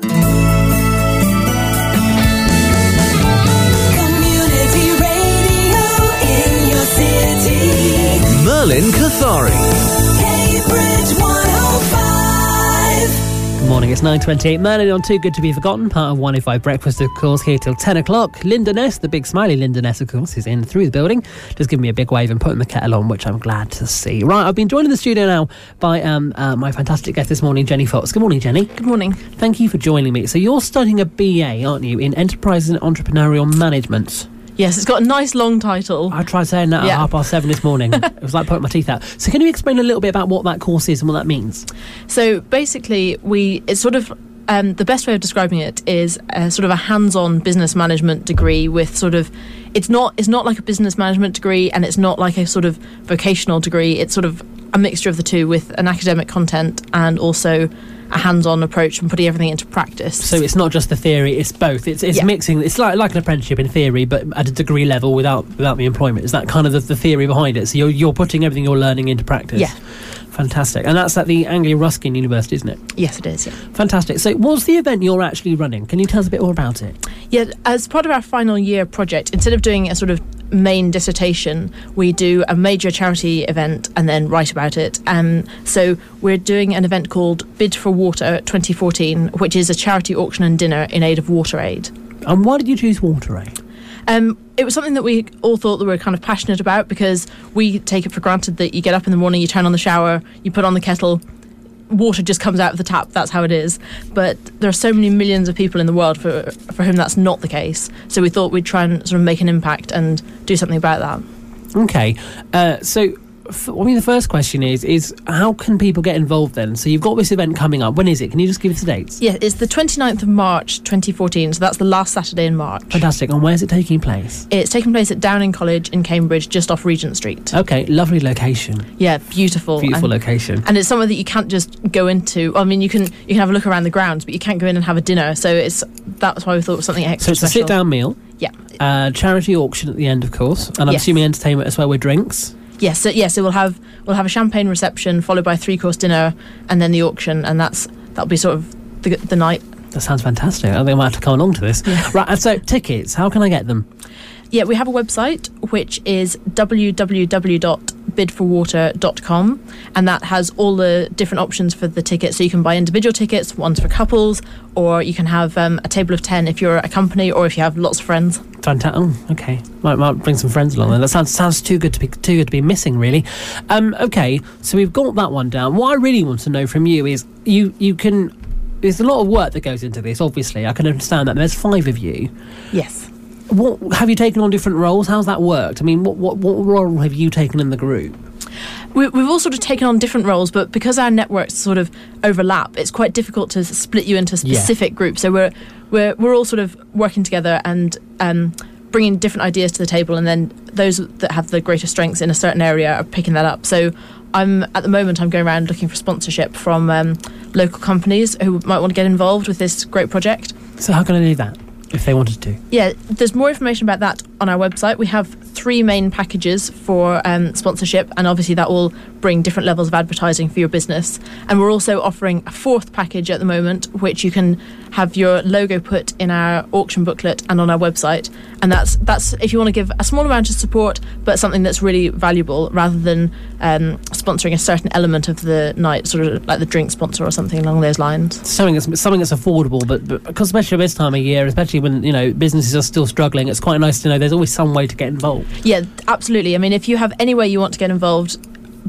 Community it's 9.28. Merlin on Too Good To Be Forgotten, part of 105 Breakfast, of course, here till 10 o'clock. Linda Ness, the big smiley Linda Ness, of course, is in through the building, just giving me a big wave and putting the kettle on, which I'm glad to see. Right, I've been joined in the studio now by um, uh, my fantastic guest this morning, Jenny Fox. Good morning, Jenny. Good morning. Thank you for joining me. So you're studying a BA, aren't you, in Enterprise and Entrepreneurial Management? Yes, it's got a nice long title. I tried saying that at half past seven this morning. it was like putting my teeth out. So can you explain a little bit about what that course is and what that means? So basically, we it's sort of um, the best way of describing it is a, sort of a hands-on business management degree with sort of it's not it's not like a business management degree and it's not like a sort of vocational degree. It's sort of a mixture of the two with an academic content and also a hands-on approach and putting everything into practice. So it's not just the theory; it's both. It's it's Yeah. mixing. It's like like an apprenticeship in theory, but at a degree level without without the employment. Is that kind of the, the theory behind it? So you're you're putting everything you're learning into practice. Yeah. Fantastic, and that's at the Anglia Ruskin University, isn't it? yes, it is. Yeah. Fantastic. So, what's the event you're actually running? Can you tell us a bit more about it? Yeah, as part of our final year project, instead of doing a sort of main dissertation, we do a major charity event and then write about it. Um, so we're doing an event called Bid for Water 2014, which is a charity auction and dinner in aid of Water Aid. And why did you choose WaterAid? Um, it was something that we all thought that we were kind of passionate about because we take it for granted that you get up in the morning, you turn on the shower, you put on the kettle, water just comes out of the tap. That's how it is. But there are so many millions of people in the world for for whom that's not the case. So we thought we'd try and sort of make an impact and do something about that. Okay, uh, so. I mean, the first question is: is how can people get involved then? So you've got this event coming up. When is it? Can you just give us the dates? Yeah, it's the 29th of March 2014, so that's the last Saturday in March. Fantastic. And where's it taking place? It's taking place at Downing College in Cambridge, just off Regent Street. Okay, lovely location. Yeah, beautiful. Beautiful and, location. and it's somewhere that you can't just go into. I mean, you can you can have a look around the grounds, but you can't go in and have a dinner. So it's that's why we thought it was something extra. So it's a sit down meal, Yeah. uh, charity auction at the end, of course, and I'm Yes. assuming entertainment as well with drinks. Yes. So, yeah. So we'll have we'll have a champagne reception followed by a three course dinner and then the auction, and that's that'll be sort of the the night. That sounds fantastic. I think I might have to come along to this. Right, and so tickets, how can I get them? Yeah, we have a website which is www.bidforwater.com and that has all the different options for the tickets. So you can buy individual tickets, ones for couples, or you can have um, a table of 10 if you're a company or if you have lots of friends. Fantastic. Oh, okay. Might, might bring some friends along then. That sounds sounds too good to be too good to be missing, really. Um, okay, so we've got that one down. What I really want to know from you is you you can. There's a lot of work that goes into this. Obviously, I can understand that. There's five of you. Yes. What have you taken on different roles? How's that worked? I mean, what what, what role have you taken in the group? We, we've all sort of taken on different roles, but because our networks sort of overlap, it's quite difficult to split you into Yeah. specific groups. So we're we're we're all sort of working together and um, bringing different ideas to the table, and then those that have the greater strengths in a certain area are picking that up. So I'm at the moment I'm going around looking for sponsorship from um, local companies who might want to get involved with this great project. So how can I do that if they wanted to? Yeah, there's more information about that on our website. We have three main packages for um, sponsorship, and obviously that will bring different levels of advertising for your business. And we're also offering a fourth package at the moment, which you can have your logo put in our auction booklet and on our website. And that's that's if you want to give a small amount of support, but something that's really valuable, rather than um, sponsoring a certain element of the night, sort of like the drink sponsor or something along those lines. Something that's something that's affordable, but, but because especially this time of year, especially when you know businesses are still struggling, it's quite nice to know there's always some way to get involved. Yeah, absolutely. I mean, if you have any way you want to get involved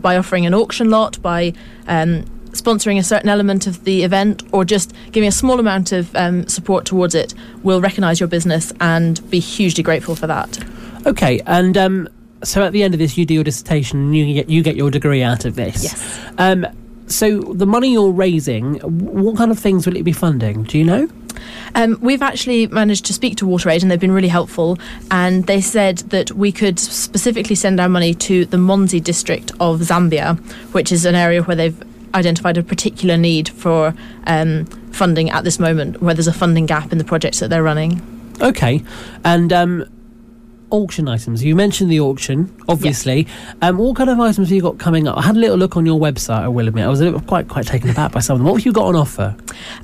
by offering an auction lot, by um, sponsoring a certain element of the event, or just giving a small amount of um, support towards it, we'll recognise your business and be hugely grateful for that. Okay, and um, so at the end of this, you do your dissertation, and you get you get your degree out of this. Yes. Um, so the money you're raising, what kind of things will it be funding? Do you know? Um, we've actually managed to speak to WaterAid and they've been really helpful. And they said that we could specifically send our money to the Monze district of Zambia, which is an area where they've identified a particular need for um, funding at this moment, where there's a funding gap in the projects that they're running. Okay, and um, auction items. You mentioned the auction, obviously. Um, what kind of items have you got coming up? I had a little look on your website. I will admit, I was a little, quite quite taken aback by some of them. What have you got on offer?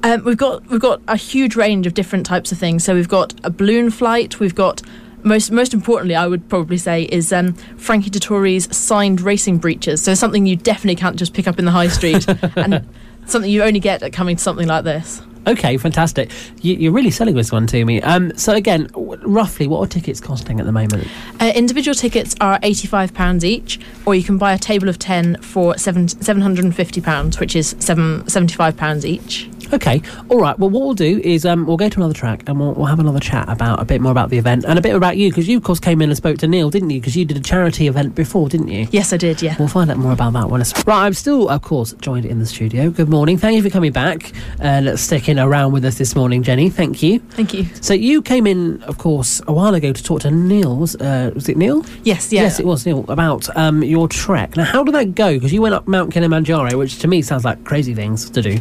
Um, we've got we've got a huge range of different types of things. So we've got a balloon flight. We've got most most importantly, I would probably say is um, Frankie Dettori's signed racing breeches. So something you definitely can't just pick up in the high street, and something you only get at coming to something like this. Okay, fantastic. You, you're really selling this one to me. Um, so again, w- roughly, what are tickets costing at the moment? Uh, individual tickets are eighty-five pounds each, or you can buy a table of ten for seven seven hundred and fifty pounds, which is seven seventy-five pounds each. Okay, all right. Well, what we'll do is um, we'll go to another track and we'll, we'll have another chat about a bit more about the event and a bit about you because you, of course, came in and spoke to Neil, didn't you? Because you did a charity event before, didn't you? Yes, I did. Yeah. We'll find out more about that one. Right, I'm still, of course, joined in the studio. Good morning. Thank you for coming back and sticking around with us this morning, Jenny. Thank you. Thank you. So you came in, of course, a while ago to talk to Neil. Was, uh, was it Neil? Yes. Yeah. Yes, it was Neil about um, your trek. Now, how did that go? Because you went up Mount Kilimanjaro, which to me sounds like crazy things to do.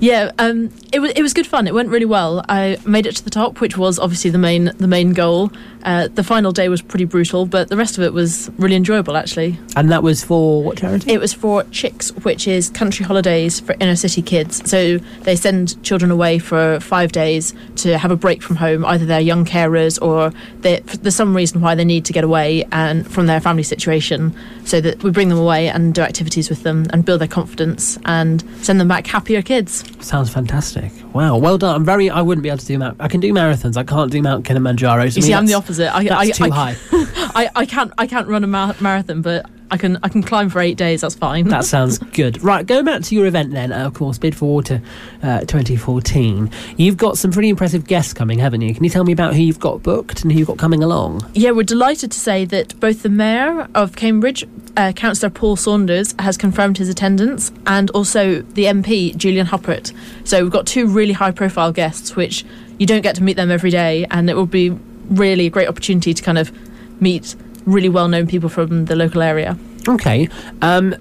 Yeah, um, it was it was good fun. It went really well. I made it to the top, which was obviously the main the main goal. Uh, the final day was pretty brutal, but the rest of it was really enjoyable. Actually, And that was for what charity? it was for Chicks, which is country holidays for inner city kids. So they send children away for five days to have a break from home. Either they're young carers or there's some reason why they need to get away and from their family situation. So that we bring them away and do activities with them and build their confidence and send them back happier kids. Sounds fantastic. Wow, well done. I'm very. I wouldn't be able to do Mount. I can do marathons. I can't do Mount Kilimanjaro. You see, I'm the opposite. I, That's I, too I, high. I, I can't I can't run a mar- marathon, but I can I can climb for eight days. That's fine. That sounds good. Right, going back to your event then, uh, of course, Bid for Water uh, 2014. You've got some pretty impressive guests coming, haven't you? Can you tell me about who you've got booked and who you've got coming along? yeah, we're delighted to say that both the mayor of Cambridge, uh, Councillor Paul Saunders, has confirmed his attendance, and also the MP Julian Huppert. So we've got two really high profile guests, which you don't get to meet them every day, and it will be really a great opportunity to kind of meet really well known people from the local area. Okay. Um,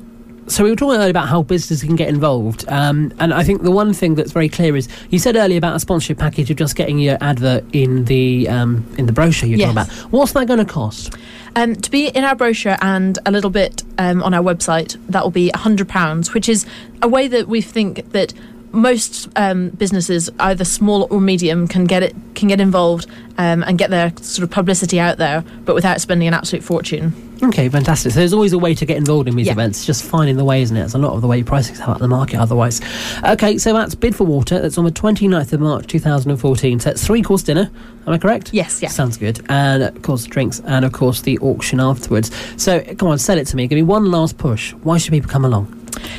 so we were talking earlier about how businesses can get involved, um, and I think the one thing that's very clear is you said earlier about a sponsorship package of just getting your advert in the um, in the brochure you're talking about. What's that going to cost? Um, to be in our brochure and a little bit um, on our website, that will be £100, which is a way that we think that most um, businesses, either small or medium, can get it can get involved um, and get their sort of publicity out there, but without spending an absolute fortune. Okay, fantastic. So there's always a way to get involved in these Yeah. events. Just finding the way, isn't it? It's a lot of the way prices have out the market otherwise. Okay, so that's Bid for Water. That's on the 29th of March 2014. So it's three course dinner. Am I correct? Yes, yeah. Sounds good. And of course, drinks and of course the auction afterwards. So come on, sell it to me. Give me one last push. Why should people come along?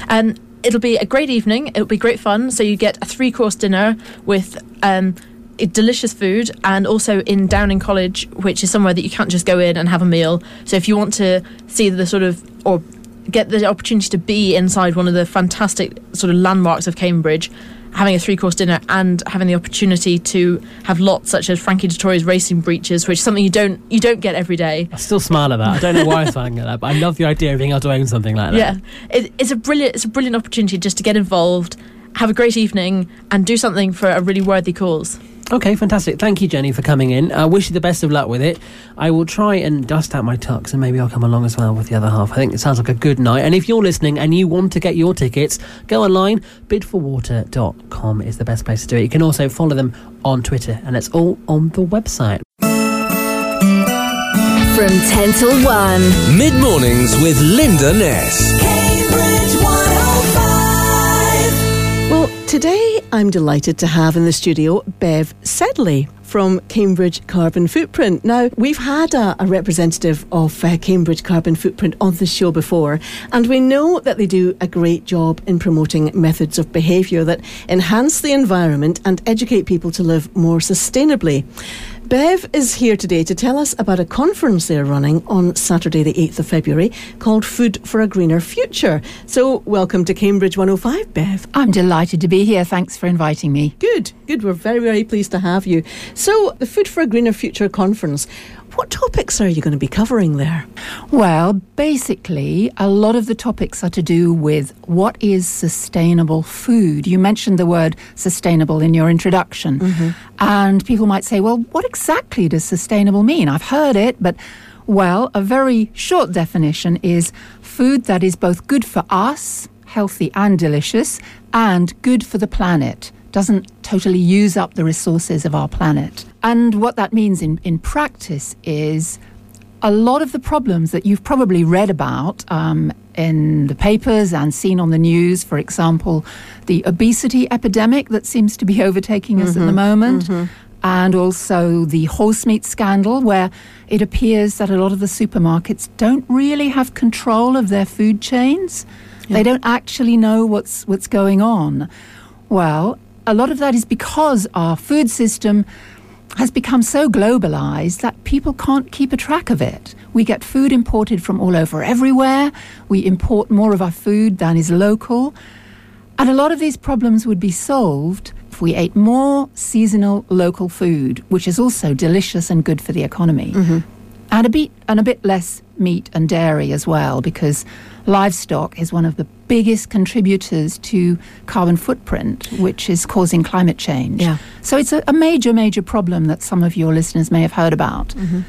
Um, it'll be a great evening. It'll be great fun. So you get a three course dinner with um, delicious food, and also in Downing College, which is somewhere that you can't just go in and have a meal. So if you want to see the sort of or get the opportunity to be inside one of the fantastic sort of landmarks of Cambridge. Having a three course dinner and having the opportunity to have lots such as Frankie Dettori's racing breeches, which is something you don't you don't get every day. I still smile at that. I don't know why I'm smiling at that, but I love the idea of being able to own something like that. Yeah, it, it's a brilliant it's a brilliant opportunity just to get involved, have a great evening, and do something for a really worthy cause. Okay, fantastic. Thank you, Jenny, for coming in. I wish you the best of luck with it. I will try and dust out my tux and maybe I'll come along as well with the other half. I think it sounds like a good night. And if you're listening and you want to get your tickets, go online. Bidforwater.com is the best place to do it. You can also follow them on Twitter and it's all on the website. From 10 till 1. Mid mornings with Linda Ness. Today I'm delighted to have in the studio Bev Sedley from Cambridge Carbon Footprint. Now, we've had a, a representative of uh, Cambridge Carbon Footprint on the show before, and we know that they do a great job in promoting methods of behaviour that enhance the environment and educate people to live more sustainably. Bev is here today to tell us about a conference they're running on Saturday, the 8th of February, called Food for a Greener Future. So, welcome to Cambridge 105, Bev. I'm delighted to be here. Thanks for inviting me. Good, good. We're very, very pleased to have you. So, the Food for a Greener Future conference, What topics are you going to be covering there? Well, basically, a lot of the topics are to do with what is sustainable food. You mentioned the word sustainable in your introduction. Mm-hmm. And people might say, well, what exactly does sustainable mean? I've heard it, but well, a very short definition is food that is both good for us, healthy and delicious, and good for the planet. Doesn't totally use up the resources of our planet. And what that means in, in practice is a lot of the problems that you've probably read about um, in the papers and seen on the news, for example, the obesity epidemic that seems to be overtaking us at the moment, and also the horse meat scandal, where it appears that a lot of the supermarkets don't really have control of their food chains. They don't actually know what's what's going on. Well, a lot of that is because our food system has become so globalized that people can't keep a track of it. We get food imported from all over everywhere. We import more of our food than is local. And a lot of these problems would be solved if we ate more seasonal local food, which is also delicious and good for the economy. Mm-hmm. And a bit and a bit less meat and dairy as well, because livestock is one of the biggest contributors to carbon footprint, which is causing climate change. Yeah. So it's a, a major, major problem that some of your listeners may have heard about. Mm-hmm.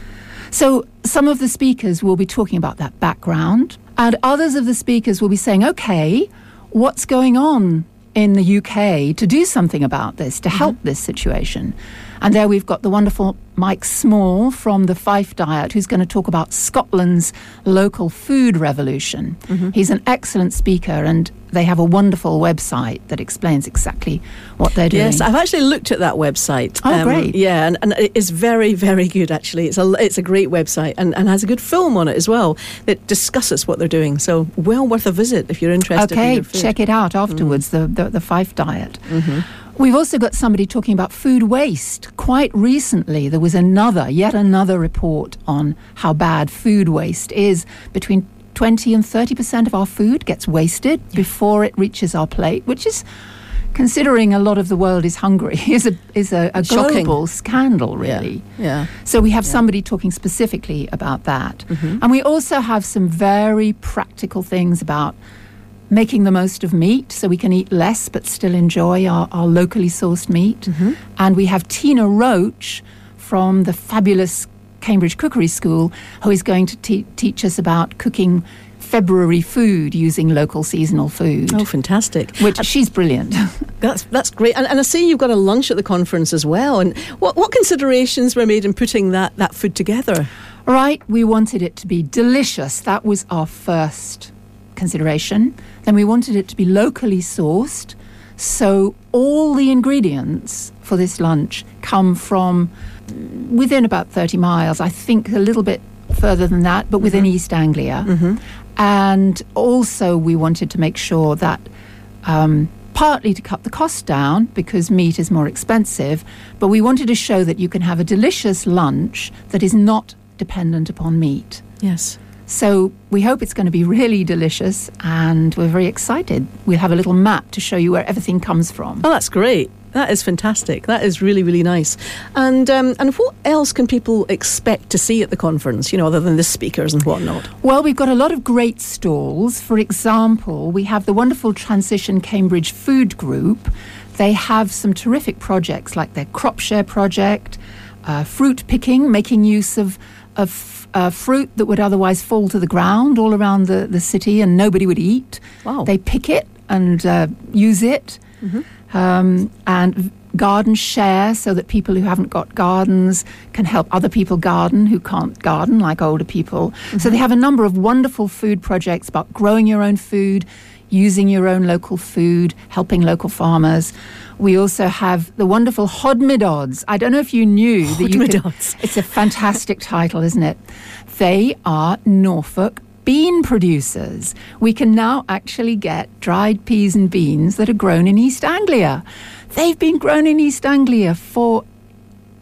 So some of the speakers will be talking about that background, and others of the speakers will be saying, okay, what's going on in the UK to do something about this, to mm-hmm. help this situation? And there we've got the wonderful Mike Small from the Fife Diet, who's going to talk about Scotland's local food revolution. Mm-hmm. He's an excellent speaker, and they have a wonderful website that explains exactly what they're doing. Yes, I've actually looked at that website. Oh, um, great. Yeah, and, and it is very, very good. Actually, it's a it's a great website and, and has a good film on it as well that discusses what they're doing. So well worth a visit if you're interested. in Okay. Mm. check it out mm-hmm. afterwards, the, the, the Fife diet. Mm-hmm. We've also got somebody talking about food waste. Quite recently, there was another, yet another report on how bad food waste is. Between 20 and 30% of our food gets wasted before it reaches our plate, which is, considering a lot of the world is hungry, is a, is a, a global scandal, Yeah, really. yeah. So we have somebody talking specifically about that. Mm-hmm. And we also have some very practical things about making the most of meat so we can eat less but still enjoy our, our locally sourced meat. Mm-hmm. And we have Tine Roche from the fabulous Cambridge Cookery School who is going to te- teach us about cooking February food using local seasonal food. Oh, fantastic! Which uh, she's brilliant. That's that's great. And, and I see you've got a lunch at the conference as well. And what what considerations were made in putting that that food together? Right, we wanted it to be delicious. That was our first consideration. Then we wanted it to be locally sourced. So all the ingredients for this lunch come from within about 30 miles, I think a little bit further than that, but within East Anglia. And also, we wanted to make sure that um, partly to cut the cost down because meat is more expensive, but we wanted to show that you can have a delicious lunch that is not dependent upon meat. Yes. So we hope it's going to be really delicious and we're very excited. We'll have a little map to show you where everything comes from. Oh, that's great. That is fantastic. That is really, really nice. And um, and what else can people expect to see at the conference? You know, other than the speakers and whatnot. Well, we've got a lot of great stalls. For example, we have the wonderful Transition Cambridge Food Group. They have some terrific projects like their crop share project, uh, fruit picking, making use of of uh, fruit that would otherwise fall to the ground all around the, the city and nobody would eat. Wow. They pick it and uh, use it. Um, and garden share so that people who haven't got gardens can help other people garden who can't garden, like older people. So they have a number of wonderful food projects about growing your own food, using your own local food, helping local farmers. We also have the wonderful Hodmedods. I don't know if you knew that you can, Hodmedods. It's a fantastic title, isn't it? They are Norfolk bean producers. We can now actually get dried peas and beans that are grown in East Anglia. They've been grown in East Anglia for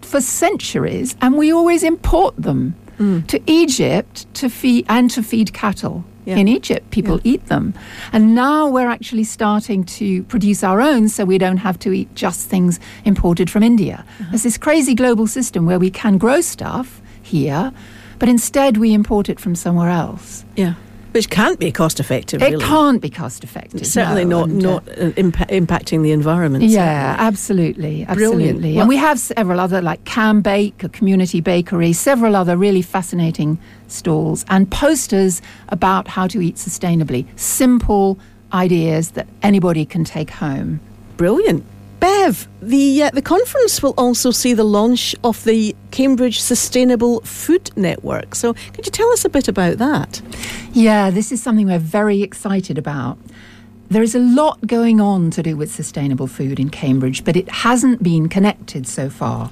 for centuries, and we always import them hmm. to Egypt to feed and to feed cattle. Yeah. In Egypt, people eat them, and now we're actually starting to produce our own, so we don't have to eat just things imported from India. Uh-huh. There's this crazy global system where we can grow stuff here, but instead we import it from somewhere else. Yeah. Which can't be cost effective, It really. can't be cost effective. Certainly no, not and, uh, not uh, impa- impacting the environment. Yeah, certainly. absolutely, absolutely. Well- and we have several other, like Cam Bake, a community bakery, several other really fascinating stalls and posters about how to eat sustainably. Simple ideas that anybody can take home. Brilliant. Bev, the uh, the conference will also see the launch of the Cambridge Sustainable Food Network. So, could you tell us a bit about that? Yeah, this is something we're very excited about. There is a lot going on to do with sustainable food in Cambridge, but it hasn't been connected so far.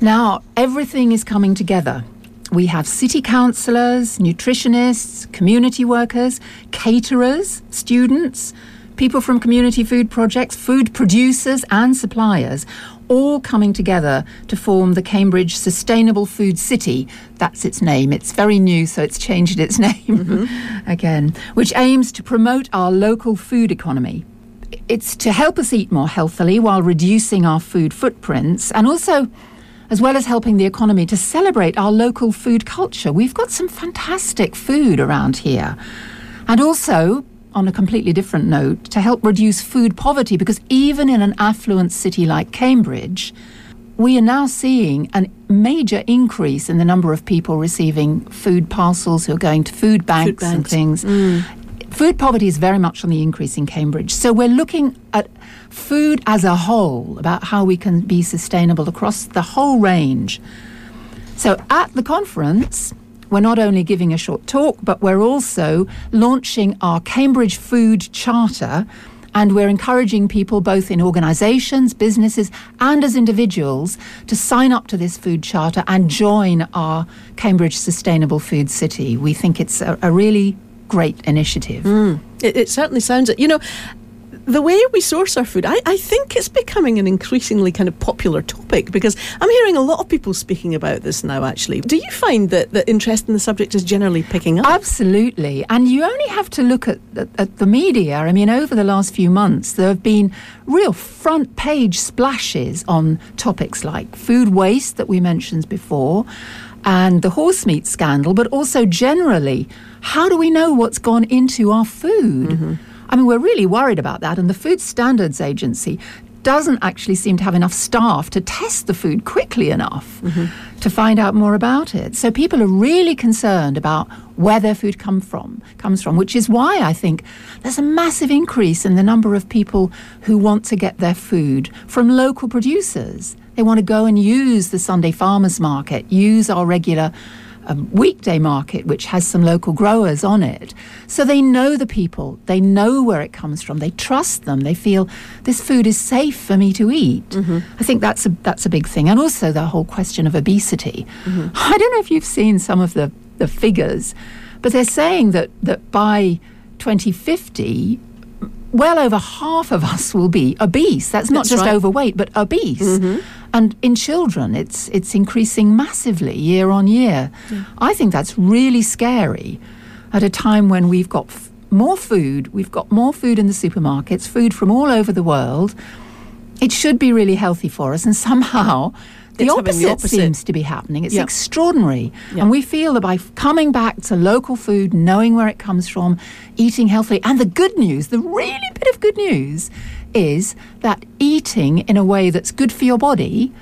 Now, everything is coming together. We have city councillors, nutritionists, community workers, caterers, students, people from community food projects, food producers, and suppliers, all coming together to form the Cambridge Sustainable Food City. That's its name. It's very new, so it's changed its name mm-hmm. again, which aims to promote our local food economy. It's to help us eat more healthily while reducing our food footprints and also as well as helping the economy to celebrate our local food culture. We've got some fantastic food around here. And also, on a completely different note, to help reduce food poverty, because even in an affluent city like Cambridge, we are now seeing a major increase in the number of people receiving food parcels who are going to food banks, and banks. things. Mm. Food poverty is very much on the increase in Cambridge. So we're looking at food as a whole, about how we can be sustainable across the whole range. So at the conference, we're not only giving a short talk, but we're also launching our Cambridge Food Charter. And we're encouraging people, both in organisations, businesses, and as individuals, to sign up to this food charter and join our Cambridge Sustainable Food City. We think it's a, a really great initiative. Mm. It, it certainly sounds it. You know, the way we source our food, I, I think it's becoming an increasingly kind of popular topic because I'm hearing a lot of people speaking about this now, actually. Do you find that the interest in the subject is generally picking up? Absolutely. And you only have to look at, at, at the media. I mean, over the last few months, there have been real front page splashes on topics like food waste that we mentioned before and the horse meat scandal, but also generally, how do we know what's gone into our food? Mm-hmm. I mean, we're really worried about that. And the Food Standards Agency doesn't actually seem to have enough staff to test the food quickly enough mm-hmm. to find out more about it. So people are really concerned about where their food come from, comes from, which is why I think there's a massive increase in the number of people who want to get their food from local producers. They want to go and use the Sunday farmers market, use our regular um, weekday market, which has some local growers on it. So they know the people, they know where it comes from, they trust them, they feel this food is safe for me to eat. I think that's a, that's a big thing. And also the whole question of obesity. I don't know if you've seen some of the, the figures, but they're saying that, that by 2050, well over half of us will be obese. That's not That's just right. overweight, but obese. And in children, it's it's increasing massively year on year. I think that's really scary at a time when we've got f- more food, we've got more food in the supermarkets, food from all over the world. It should be really healthy for us, and somehow the, opposite, the opposite. seems to be happening. It's Yeah. extraordinary. Yeah. And we feel that by f- coming back to local food, knowing where it comes from, eating healthily, and the good news, the really bit of good news is that eating in a way that's good for your body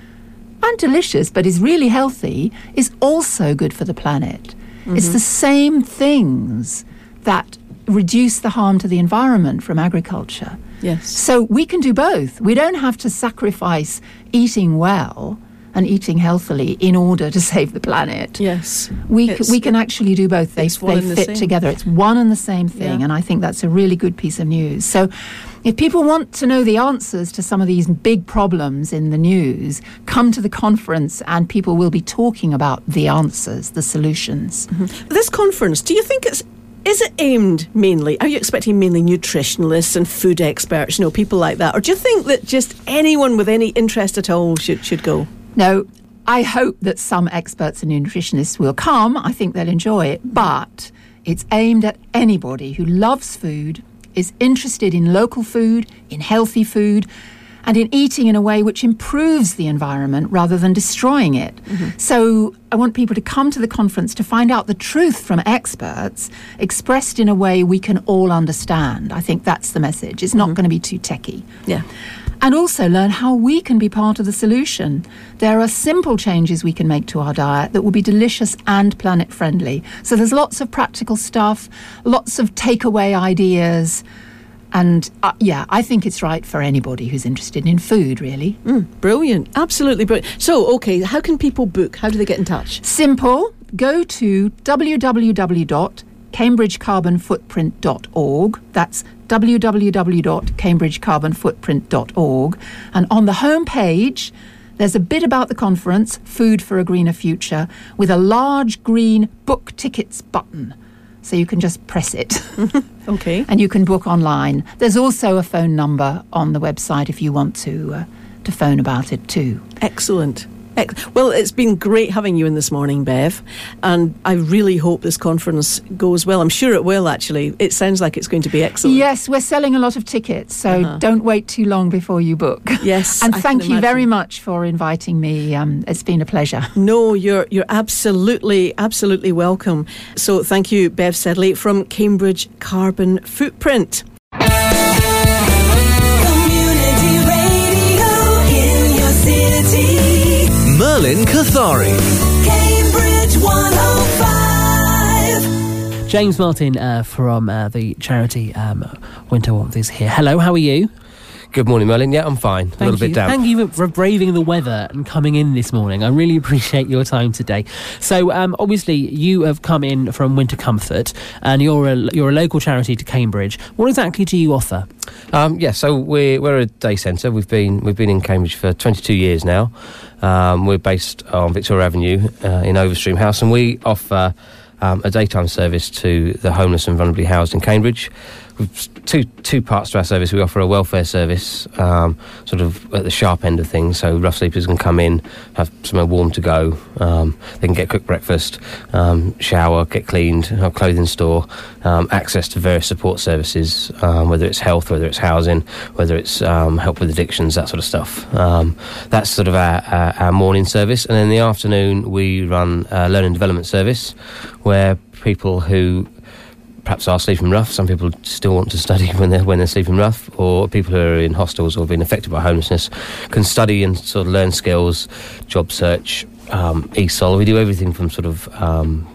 and delicious, but is really healthy, is also good for the planet. It's the mm-hmm. same things that reduce the harm to the environment from agriculture. Yes. So we can do both. We don't have to sacrifice eating well and eating healthily in order to save the planet. Yes. We, c- we can actually do both. They, they and the fit together. It's one and the same thing. Yeah. And I think that's a really good piece of news. So if people want to know the answers to some of these big problems in the news, come to the conference and people will be talking about the answers, the solutions. Mm-hmm. This conference, do you think it's is it aimed mainly? Are you expecting mainly nutritionalists and food experts, you know, people like that, or do you think that just anyone with any interest at all should should go? No, I hope that some experts and nutritionists will come. I think they'll enjoy it. But it's aimed at anybody who loves food, is interested in local food, in healthy food, and in eating in a way which improves the environment rather than destroying it. Mm-hmm. So I want people to come to the conference to find out the truth from experts expressed in a way we can all understand. I think that's the message. It's not mm-hmm. going to be too techy. Yeah. And also learn how we can be part of the solution. There are simple changes we can make to our diet that will be delicious and planet friendly. So there's lots of practical stuff, lots of takeaway ideas. And uh, yeah, I think it's right for anybody who's interested in food, really. Brilliant. Absolutely brilliant. So, okay, how can people book? How do they get in touch? Simple. Go to www.cambridgecarbonfootprint.org. That's www.cambridgecarbonfootprint.org. And on the home page, there's a bit about the conference, Food for a Greener Future, with a large green book tickets button. So you can just press it Okay. and you can book online. There's also a phone number on the website if you want to uh, to phone about it too. Excellent. Well, it's been great having you in this morning, Bev, and I really hope this conference goes well. I'm sure it will, actually. It sounds like it's going to be excellent. Yes, we're selling a lot of tickets, so Uh-huh. don't wait too long before you book. Yes, and I thank you very much for inviting me. Um, it's been a pleasure. No, you're you're absolutely absolutely welcome. So thank you, Bev Sedley from Cambridge Carbon Footprint. Merlin Kothari. Cambridge 105. James Martin uh, from uh, the charity um, Winter Warmth is here. Hello, how are you? Good morning, Merlin. Yeah, I'm fine. a little you. bit down. Thank you for braving the weather and coming in this morning. I really appreciate your time today. So, um, obviously, you have come in from Winter Comfort, and you're a you're a local charity to Cambridge. What exactly do you offer? Um, yeah, so we're we're a day centre. We've been we've been in Cambridge for 22 years now. Um, we're based on Victoria Avenue uh, in Overstream House, and we offer um, a daytime service to the homeless and vulnerably housed in Cambridge. Two two parts to our service. We offer a welfare service, um, sort of at the sharp end of things. So rough sleepers can come in, have somewhere warm to go. Um, they can get cooked breakfast, um, shower, get cleaned, have clothing store, um, access to various support services, um, whether it's health, whether it's housing, whether it's um, help with addictions, that sort of stuff. That's sort of our, our, our morning service, and in the afternoon we run a learning development service, where people who perhaps are sleeping rough. Some people still want to study when they're when they're sleeping rough, or people who are in hostels or been affected by homelessness can study and sort of learn skills, job search, um, ESOL. We do everything from sort of um,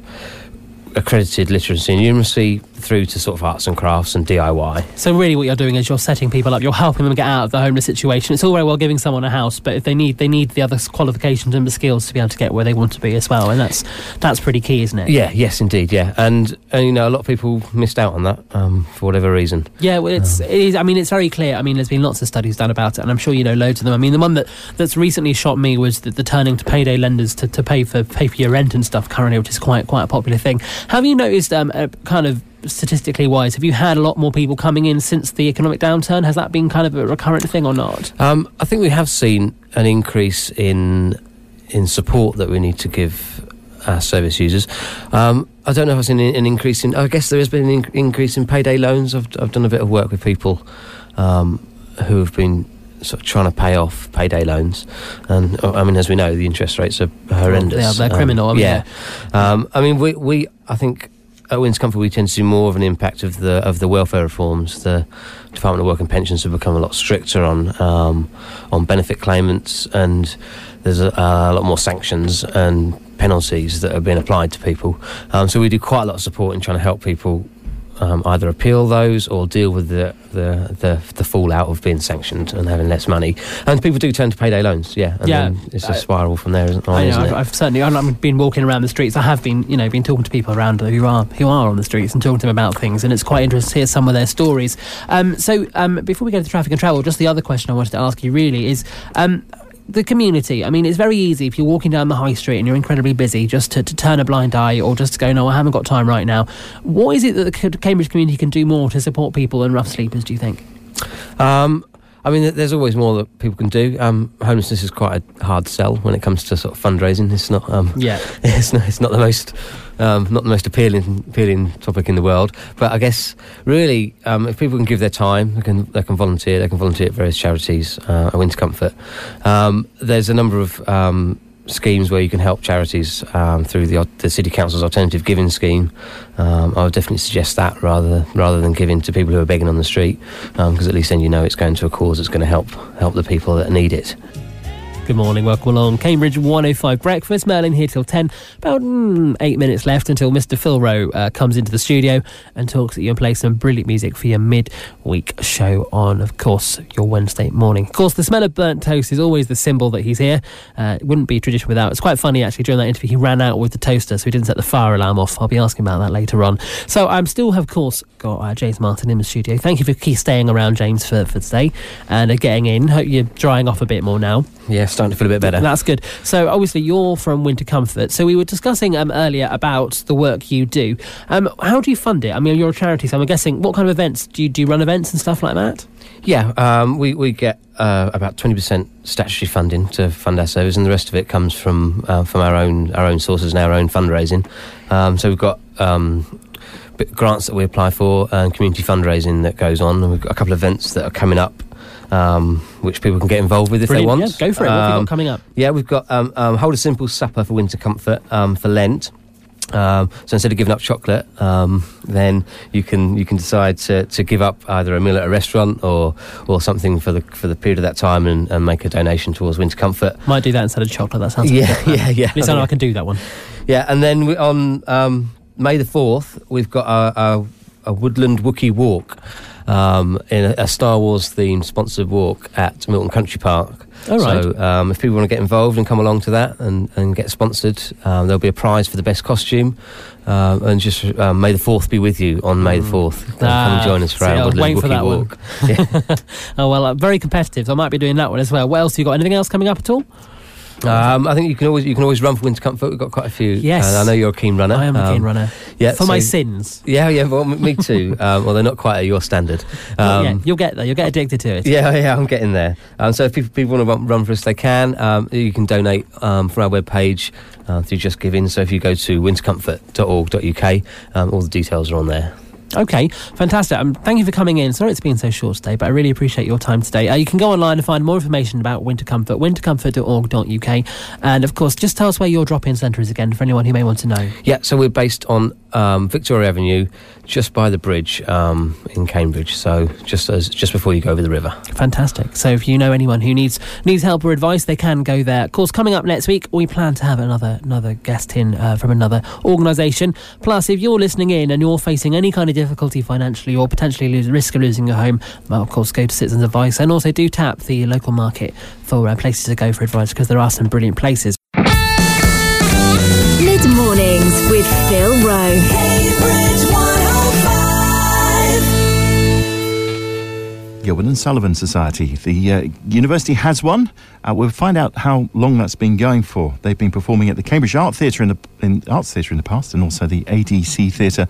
accredited literacy and numeracy through to sort of arts and crafts and DIY. So, really, what you're doing is you're setting people up. You're helping them get out of the homeless situation. It's all very well giving someone a house, but if they need they need the other qualifications and the skills to be able to get where they want to be as well, and that's that's pretty key, isn't it? Yeah, yes, indeed, yeah, and, and you know a lot of people missed out on that um, for whatever reason. Yeah, well, it's it is. I mean, it's very clear. I mean, there's been lots of studies done about it, and I'm sure you know loads of them. I mean, the one that that's recently shocked me was the, the turning to payday lenders to, to pay for pay for your rent and stuff currently, which is quite quite a popular thing. Have you noticed, um, uh, kind of statistically wise, have you had a lot more people coming in since the economic downturn? Has that been kind of a recurrent thing or not? Um, I think we have seen an increase in in support that we need to give our service users. Um, I don't know if I've seen an, increase in. I guess there has been an in- increase in payday loans. I've, I've done a bit of work with people um, who have been sort of trying to pay off payday loans, and uh, I mean, as we know, the interest rates are horrendous. Yeah, they're Um, criminal, I mean, yeah, um, I mean, we, we I think Comfort we tend to see more of an impact of the of the welfare reforms. The Department of Work and Pensions have become a lot stricter on um, on benefit claimants, and there's a, a lot more sanctions and penalties that are being applied to people. Um, so we do quite a lot of support in trying to help people. Um, either appeal those or deal with the, the, the, the fallout of being sanctioned and having less money. And people do turn to payday loans, yeah. And Yeah. it's a spiral from there, isn't, on, I know, isn't I've, it? I've certainly I've I've been walking around the streets. I have been, you know, been talking to people around who are who are on the streets and talking to them about things, and it's quite interesting to hear some of their stories. Um, so, um, before we go to traffic and travel, just the other question I wanted to ask you really is. The community. I mean, it's very easy if you're walking down the high street and you're incredibly busy just to, to turn a blind eye or just to go, no, I haven't got time right now. What is it that the Cambridge community can do more to support people and rough sleepers, do you think? Um, I mean, there's always more that people can do. Um, homelessness is quite a hard sell when it comes to sort of fundraising. It's not. Um, Yeah. it's not. It's not the most. Um, not the most appealing appealing topic in the world. But I guess really, um, if people can give their time, they can they can volunteer. They can volunteer at various charities. Uh, at Winter Comfort. Um, there's a number of um, schemes where you can help charities um, through the, the city council's alternative giving scheme. Um, I would definitely suggest that rather rather than giving to people who are begging on the street, because at least then you know it's going to a cause that's going to help help the people that need it. Good morning, welcome along. Cambridge 105 Breakfast. Merlin here till 10. About mm, eight minutes left until Mr. Phil Rowe uh, comes into the studio and talks at you and plays some brilliant music for your mid-week show on, of course, your Wednesday morning. Of course, the smell of burnt toast is always the symbol that he's here. Uh, it wouldn't be tradition without. It's quite funny, actually, during that interview, he ran out with the toaster, so he didn't set the fire alarm off. I'll be asking about that later on. So I'm still, of course, got uh, James Martin in the studio. Thank you for staying around, James, for, for today and uh, getting in. Hope you're drying off a bit more now. Yeah, starting to feel a bit better. That's good. So obviously you're from Winter Comfort. So we were discussing um, earlier about the work you do. Um, how do you fund it? I mean, you're a charity, so I'm guessing what kind of events do you do? You run events and stuff like that? Yeah, um, we we get uh, about twenty percent statutory funding to fund our service, and the rest of it comes from uh, from our own our own sources and our own fundraising. Um, so we've got. Um, Grants that we apply for and community fundraising that goes on. And we've got a couple of events that are coming up, um, which people can get involved with if Brilliant. they want. Yeah, go for it. what have you Um, got coming up? Yeah, we've got um, um, hold a simple supper for winter comfort um, for Lent. Um, so instead of giving up chocolate, um, then you can you can decide to, to give up either a meal at a restaurant or or something for the for the period of that time and, and make a donation towards winter comfort. Might do that instead of chocolate. That sounds Yeah, good. yeah, yeah. At least I know I can do that one. Yeah, and then we, on um, May the fourth, we've got a, a, a woodland Wookie walk. Um, in a, a Star Wars themed sponsored walk at Milton Country Park. All right. So um, if people want to get involved and come along to that and, and get sponsored, um, there'll be a prize for the best costume. Um, and just um, May the 4th be with you on May the 4th. Come Ah, and join us for see, our Woodland waiting Wookiee that one. walk. Oh well, uh, very competitive. So I might be doing that one as well. What else? You got anything else coming up at all? Um, I think you can always you can always run for Winter Comfort. We've got quite a few. Yes. and I know you're a keen runner. I am a Um, keen runner. Yeah, For my sins. Yeah, yeah, well, me too. um, well, they're not quite at your standard. Um, You'll get there. You'll get addicted to it. yeah, yeah, I'm getting there. Um, so if people, people want to run, run for us, they can. Um, you can donate um, from our webpage uh, through Just Giving. So if you go to wintercomfort.org.uk, um, all the details are on there. Okay, fantastic. Um, thank you for coming in. Sorry it's been so short today, but I really appreciate your time today. Uh, you can go online and find more information about Winter Comfort, wintercomfort.org.uk. And of course, just tell us where your drop in centre is again for anyone who may want to know. Yeah, so we're based on um, Victoria Avenue, just by the bridge um, in Cambridge. So just as just before you go over the river. Fantastic. So if you know anyone who needs needs help or advice, they can go there. Of course, coming up next week, we plan to have another another guest in uh, from another organisation. Plus, if you're listening in and you're facing any kind of difficulty financially or potentially lose risk of losing your home, well, of course, go to Citizens Advice and also do tap the local market for uh, places to go for advice because there are some brilliant places. Mid mornings with Phil Rowe. Gilbert and Sullivan Society. The uh, university has one. Uh, we'll find out how long that's been going for. They've been performing at the Cambridge Art Theatre in the in Arts Theatre in the past, and also the ADC Theatre.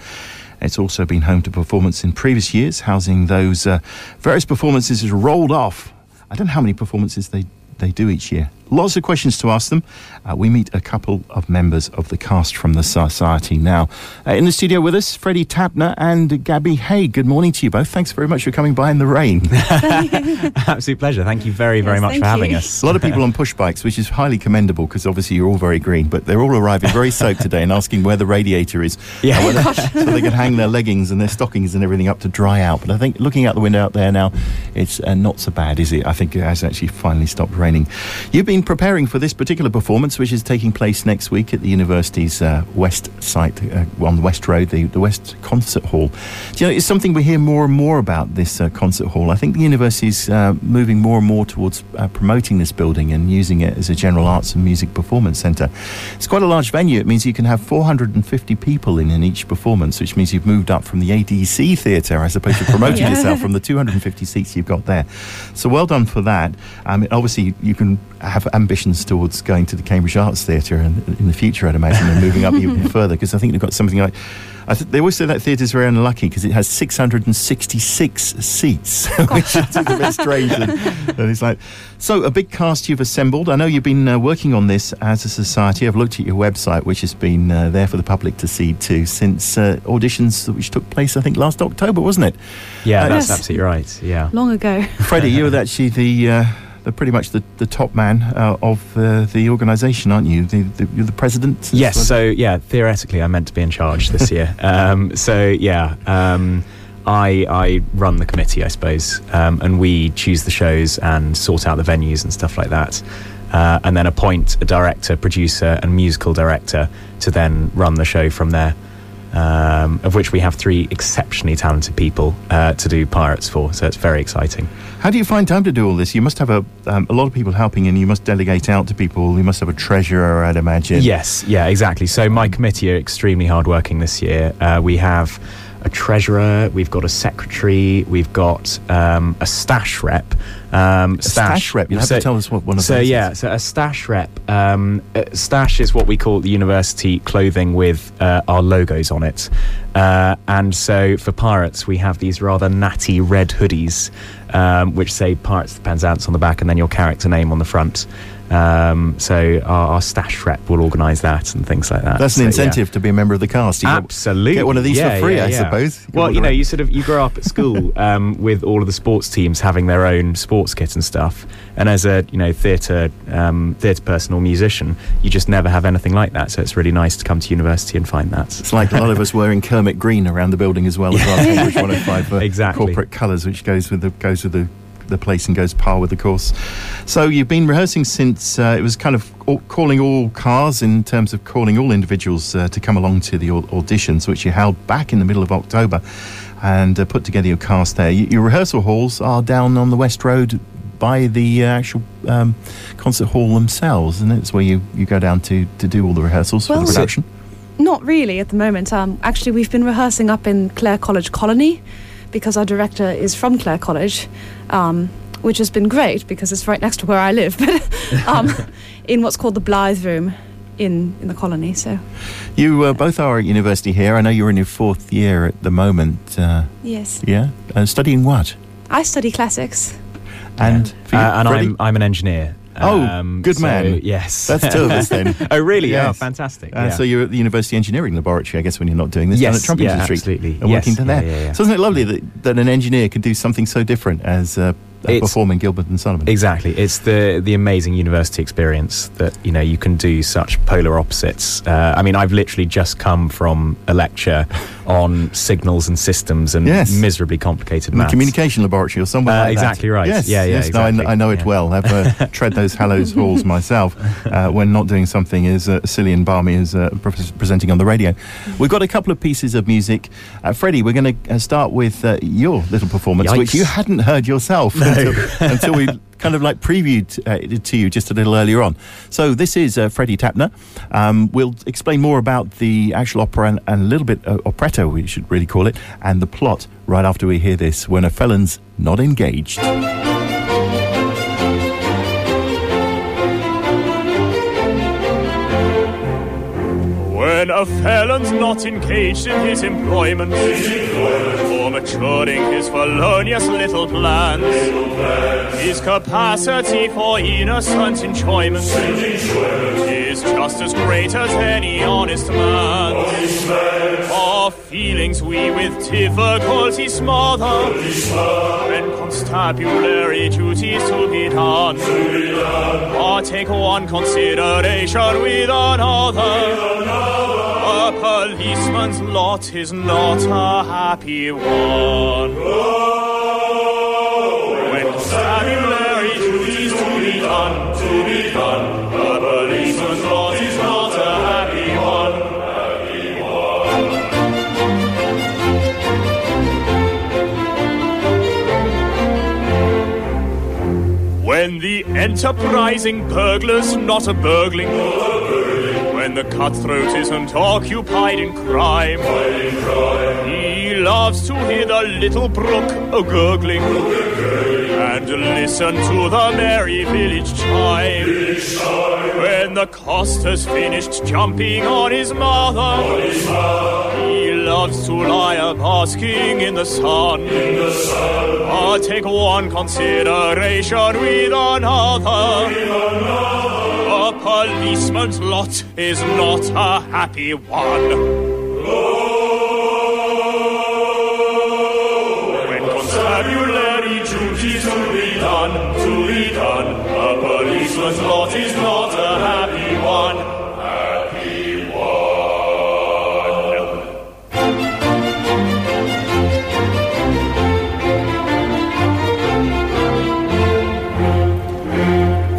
It's also been home to performance in previous years, housing those uh, various performances rolled off. I don't know how many performances they they do each year. Lots of questions to ask them. Uh, we meet a couple of members of the cast from the society now. Uh, in the studio with us, Freddie Tapner and Gabby Hay. Good morning to you both. Thanks very much for coming by in the rain. Absolute pleasure. Thank you very, very Yes, much thank for having you. us. A lot of people on push bikes, which is highly commendable because obviously you're all very green, but they're all arriving very soaked today and asking where the radiator is. Yeah. Uh, whether- so they can hang their leggings and their stockings and everything up to dry out. But I think looking out the window out there now, it's uh, not so bad, is it? I think it has actually finally stopped raining. You've been preparing for this particular performance, which is taking place next week at the university's uh, west site uh, on the West Road, the, the West Concert Hall. Do you know, it's something we hear more and more about this uh, concert hall. I think the university's uh, moving more and more towards uh, promoting this building and using it as a general arts and music performance centre. It's quite a large venue. It means you can have 450 people in in each performance, which means you've moved up from the ADC theatre as opposed to promoting yourself from the 250 seats you've got there. So well done for that. Um, obviously, you can have ambitions towards going to the Cambridge Arts Theatre and in the future, I'd imagine, and moving up even further because I think they've got something like. I th- they always say that theatre is very unlucky because it has 666 seats, which is a bit strange. And, and it's like, so a big cast you've assembled. I know you've been uh, working on this as a society. I've looked at your website, which has been uh, there for the public to see too since uh, auditions which took place, I think, last October, wasn't it? Yeah, Uh, that's Yes. absolutely right. Yeah. Long ago. Freddie, you were actually the, uh, the pretty much the, the top man uh, of uh, the organisation, aren't you? The, the, you're the president. Yes. well? So yeah, theoretically, I'm meant to be in charge this year. Um, so yeah, um, I I run the committee, I suppose, um, and we choose the shows and sort out the venues and stuff like that, uh, and then appoint a director, producer, and musical director to then run the show from there. Um, of which we have three exceptionally talented people uh, to do pirates for, so it's very exciting. How do you find time to do all this? You must have a, um, a lot of people helping, and you must delegate out to people. You must have a treasurer, I'd imagine. Yes, yeah, exactly. So my committee are extremely hardworking this year. Uh, we have a treasurer, we've got a secretary, we've got um, a stash rep. Um, A stash rep. You'll have so, to tell us what one of so those yeah, is. so a stash rep. Um, stash is what we call the university clothing with uh, our logos on it. Uh, and so for pirates, we have these rather natty red hoodies, um, which say Pirates of the Penzance on the back, and then your character name on the front. Um, so our, our stash rep will organise that and things like that. That's an So, yeah. incentive to be a member of the cast. You get- Absolutely, Get one of these Yeah, for free, yeah, I yeah. suppose. Well, you know, you sort of you grow up at school um, with all of the sports teams having their own sports kit and stuff, and as a you know theatre um, theatre person or musician, you just never have anything like that. So it's really nice to come to university and find that. It's like a lot of us wearing Kermit Green around the building as well as well. Cambridge 105 uh, Exactly. corporate colours, which goes with the goes with the the place and goes par with the course. So you've been rehearsing since uh, it was kind of all, calling all cars in terms of calling all individuals uh, to come along to the auditions, which you held back in the middle of October, and uh, put together your cast there. Your rehearsal halls are down on the West Road by the uh, actual um, concert hall themselves, and it's where you, you go down to, to do all the rehearsals for the production. Not really at the moment. Um, actually, we've been rehearsing up in Clare College Colony because our director is from Clare College, um, which has been great because it's right next to where I live. But um, in what's called the Blythe Room in, in the colony. So You uh, both are at university here. I know you're in your fourth year at the moment. Uh, yes, yeah, uh, studying what? I study classics. And for you, Uh, and Freddie? I'm I'm an engineer. Oh, good so, man. Yes, That's two of us then. oh, really? Yes. Yeah, fantastic. Uh, yeah. So you're at the University Engineering Laboratory, I guess, when you're not doing this down Yes, at Trumpington yeah, Street. absolutely. And working down there. yeah, yeah. So isn't it lovely that, that an engineer could do something so different as uh, uh, performing Gilbert and Sullivan? Exactly. It's the the amazing university experience that you know you can do such polar opposites. Uh, I mean, I've literally just come from a lecture on signals and systems and Yes. miserably complicated in maths. communication laboratory or somewhere Uh, like that. exactly right. Yes, Yeah, yeah, yes. No, I. I know it Yeah. well. I've uh, tread those Hallows halls myself uh, when not doing something as uh, silly and balmy as uh, pre- presenting on the radio. We've got a couple of pieces of music. Uh, Freddie, we're going to uh, start with uh, your little performance, which you hadn't heard yourself until, until we kind of like previewed uh, it to you just a little earlier on. So this is uh, Freddie Tapner. Um, we'll explain more about the actual opera and, and a little bit uh, operetto, we should really call it, and the plot right after we hear this. When a felon's not engaged. When a felon's not engaged in his employment, or maturing his felonious little plans, his capacity for innocent enjoyment is just as great as any honest man's. Our feelings we with difficulty smother, and constabulary duties to be done. Or take one consideration with another. Policeman's lot is not a happy one. When constabulary duties to be done, to be done. A policeman's lot is not a happy one. Happy one. When the enterprising burglar's not a burgling, when the cutthroat isn't occupied in crime, he loves to hear the little brook a gurgling, and listen to the merry village chime. When the cost has finished jumping on his mother, he loves to lie a basking in the sun. But take one consideration with another. Policeman's lot is not a happy one. When constabulary duties to be done, to be done, a policeman's lot is not a happy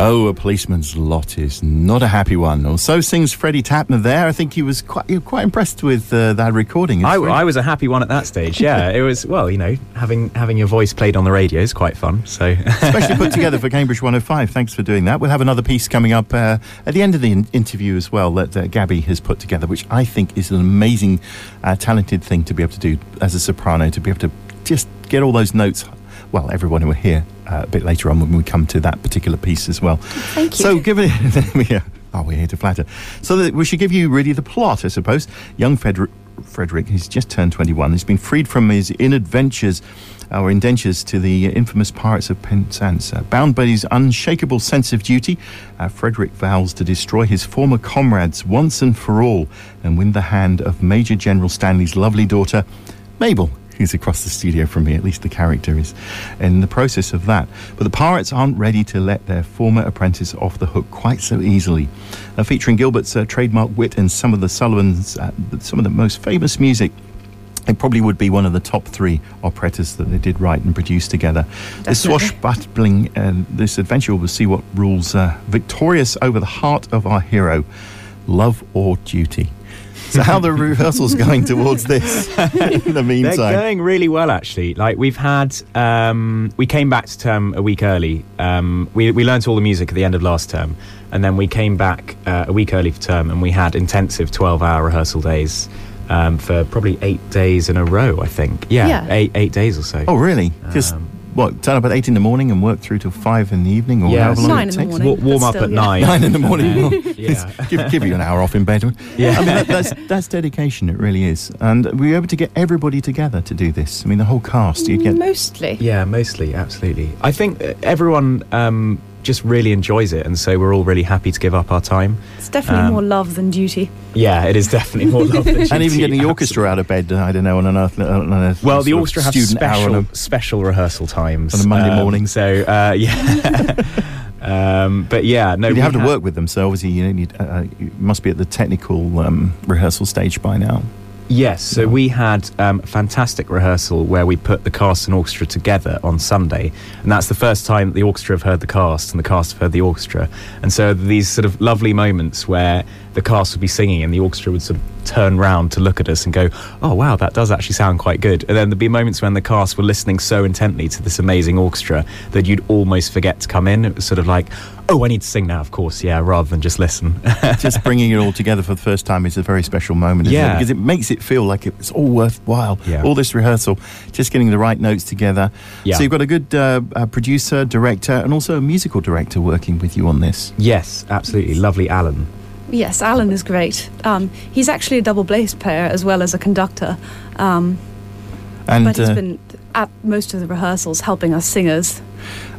Oh, a policeman's lot is not a happy one. Or so sings Freddie Tapner there. I think he was quite, you were quite impressed with uh, that recording. I, I was a happy one at that stage. Yeah, it was. Well, you know, having having your voice played on the radio is quite fun. So, especially put together for Cambridge 105. Thanks for doing that. We'll have another piece coming up uh, at the end of the in- interview as well that uh, Gabby has put together, which I think is an amazing, uh, talented thing to be able to do as a soprano, to be able to just get all those notes. Well, everyone will hear uh, a bit later on when we come to that particular piece as well. Thank you. So, given it, yeah, oh, we're here to flatter. So, that we should give you really the plot, I suppose. Young Frederick, Frederick, he's just turned 21. He's been freed from his inadventures or indentures to the infamous pirates of Penzance. Uh, bound by his unshakable sense of duty, uh, Frederick vows to destroy his former comrades once and for all and win the hand of Major General Stanley's lovely daughter, Mabel. Who's across the studio from me, at least the character is in the process of that. But the pirates aren't ready to let their former apprentice off the hook quite so easily. Uh, featuring Gilbert's uh, trademark wit and some of the Sullivan's, uh, some of the most famous music, it probably would be one of the top three operettas that they did write and produce together. This swashbuckling, uh, this adventure will see what rules uh, victorious over the heart of our hero, love or duty. So, how the rehearsals going towards this? in the They're meantime, going really well, actually. Like we've had, um, we came back to term a week early. Um, we we learnt all the music at the end of last term, and then we came back uh, a week early for term, and we had intensive twelve-hour rehearsal days um, for probably eight days in a row. I think, yeah, Yeah. eight eight days or so. Oh, really? Just Um, what? Turn up at eight in the morning and work through till five in the evening, or Yeah, however long Nine it in the morning. Wa- warm up still, at yeah. nine. Nine in the morning. And yeah. give, give you an hour off in bed. Yeah. I mean, that, that's that's dedication. It really is. And we were able to get everybody together to do this. I mean, the whole cast. You get Mostly. Yeah, mostly, absolutely. I think everyone um, just really enjoys it, and so we're all really happy to give up our time. It's definitely Um, more love than duty. Yeah, it is definitely more love than and even getting the orchestra out of bed. I don't know on an earth. On a Well, the orchestra have student hour special on a- special rehearsal times On a Monday um, morning. So uh, yeah, um, but yeah, no, you have to ha- work with them, so obviously you, need, uh, you must be at the technical um, rehearsal stage by now. Yes, so we had um, a fantastic rehearsal where we put the cast and orchestra together on Sunday, and that's the first time the orchestra have heard the cast and the cast have heard the orchestra, and so these sort of lovely moments where the cast would be singing and the orchestra would sort of turn round to look at us and go, "Oh wow, that does actually sound quite good," and then there'd be moments when the cast were listening so intently to this amazing orchestra that you'd almost forget to come in. It was sort of like, "Oh, I need to sing now, of course, yeah," rather than just listen. Just bringing it all together for the first time is a very special moment, isn't it? Yeah. Because it makes it feel like it's all worthwhile. Yeah. All this rehearsal, just getting the right notes together. Yeah. So you've got a good uh, uh, producer, director, and also a musical director working with you on this. yes, absolutely, lovely Alan. Yes, Alan is great. Um, he's actually a double bass player as well as a conductor. Um, And but he's uh, been at most of the rehearsals helping us singers.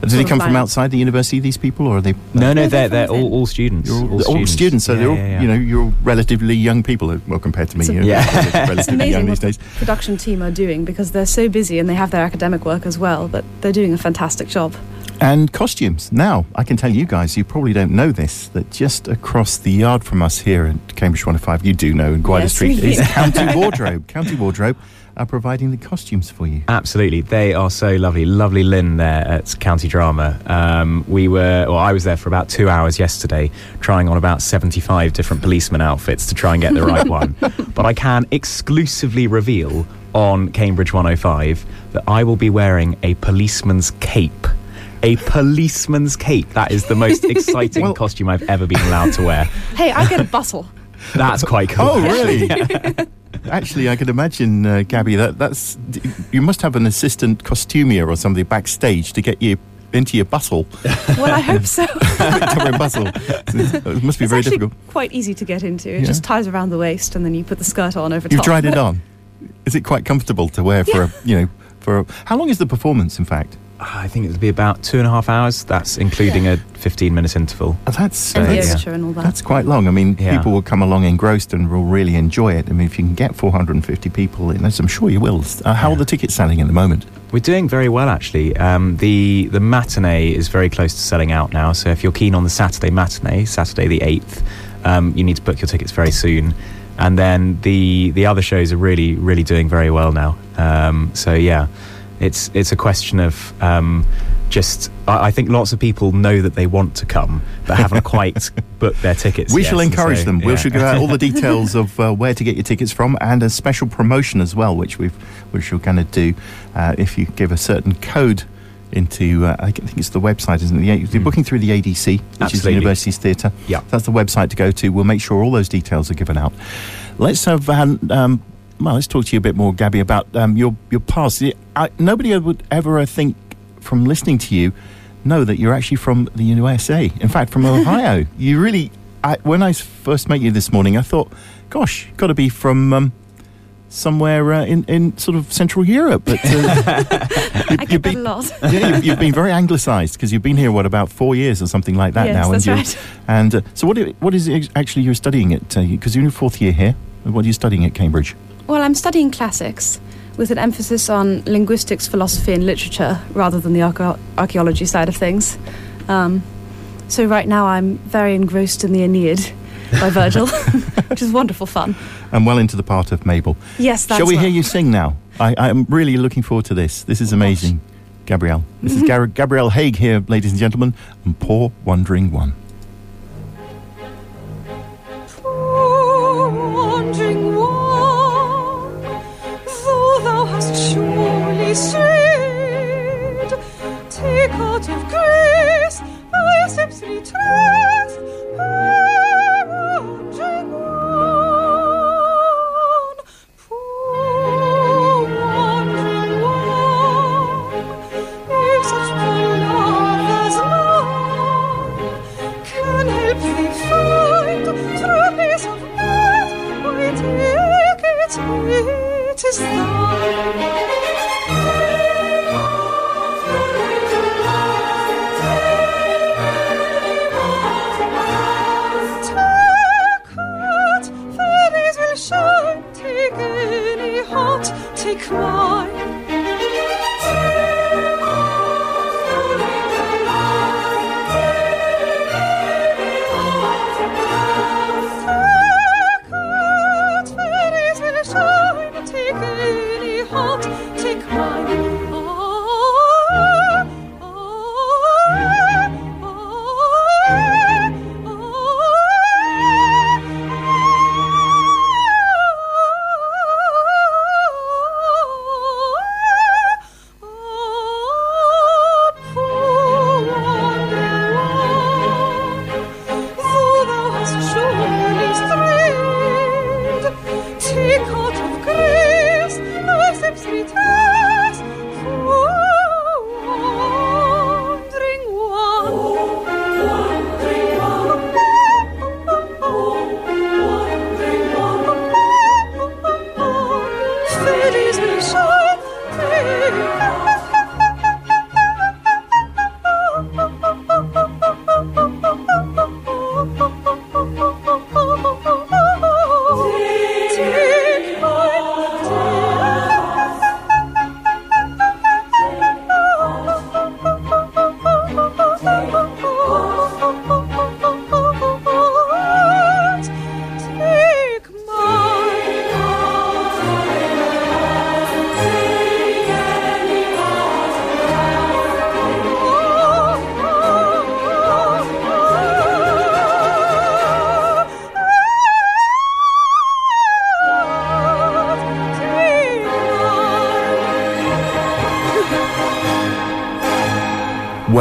do they come from outside the university? These people, or are they? No, no, No, they're they're they're all, all students. You're all, all all students, so Yeah, they're all, yeah, yeah. you know, you're relatively young people, uh, well, compared to me. It's a- you're Yeah. relatively It's young amazing these what days. the production team are doing because they're so busy and they have their academic work as well, but they're doing a fantastic job. And costumes. Now, I can tell you guys, you probably don't know this, that just across the yard from us here at Cambridge 105, you do know in Gwydir Yes, Street, is do. County Wardrobe. County Wardrobe are providing the costumes for you. Absolutely, they are so lovely. Lovely Lynn there at County Drama. Um, we were, well, I was there for about two hours yesterday, trying on about seventy-five different policeman outfits to try and get the right one. But I can exclusively reveal on Cambridge 105 that I will be wearing a policeman's cape. A policeman's cape. That is the most exciting Well- costume I've ever been allowed to wear. Hey, I get a bustle. That's quite cool. Oh, really? Actually, I can imagine, uh, Gabby, that that's you must have an assistant costumier or somebody backstage to get you into your bustle. well, I hope so. Victoria bustle. It must be it's very actually difficult. quite easy to get into. It Yeah. just ties around the waist, and then you put the skirt on over You've top. tried it on. Is it quite comfortable to wear for a you know for a, how long is the performance? In fact, I think it would be about two and a half hours. That's including a 15 minute interval. that's and the that's- overture and all that. That's quite long. I mean, Yeah. people will come along engrossed and will really enjoy it. I mean, if you can get 450 people in, as I'm sure you will. Uh, how are the tickets selling at the moment? We're doing very well, actually. Um, the the matinee is very close to selling out now. So if you're keen on the Saturday matinee, Saturday the eighth, um, you need to book your tickets very soon. And then the the other shows are really really doing very well now. Um, so yeah, it's it's a question of um, just. I, I think lots of people know that they want to come, but haven't quite booked their tickets. We yet. shall encourage So, them. We yeah. shall give out all the details of uh, where to get your tickets from and a special promotion as well, which we've which we're going to do. Uh, if you give a certain code into, uh, I think it's the website, isn't it? You're Mm. booking through the ADC, which is the University's Theatre. Yeah. That's the website to go to. We'll make sure all those details are given out. Let's have. Um, um, well, let's talk to you a bit more, Gabby, about um, your your past. I, I, nobody would ever uh, think from listening to you know that you're actually from the USA. In fact, from Ohio. you really. I, when I first met you this morning, I thought, "Gosh, got to be from um, somewhere uh, in in sort of Central Europe." But uh, you, I you've get that a been, lot. yeah, you've, you've been very anglicised because you've been here what about four years or something like that Yes, now. that's and right. And uh, so, what what is it actually you're studying at? Because you're in your fourth year here. What are you studying at Cambridge? Well, I'm studying classics with an emphasis on linguistics, philosophy, and literature rather than the archae- archaeology side of things. Um, so right now I'm very engrossed in the Aeneid by Virgil, which is wonderful fun. And well into the part of Mabel. Yes, that's Shall we well. hear you sing now? I, I'm really looking forward to this. This is amazing, Gabrielle. This is Gar- Gabrielle Haig here, ladies and gentlemen, and Poor Wandering One. Surely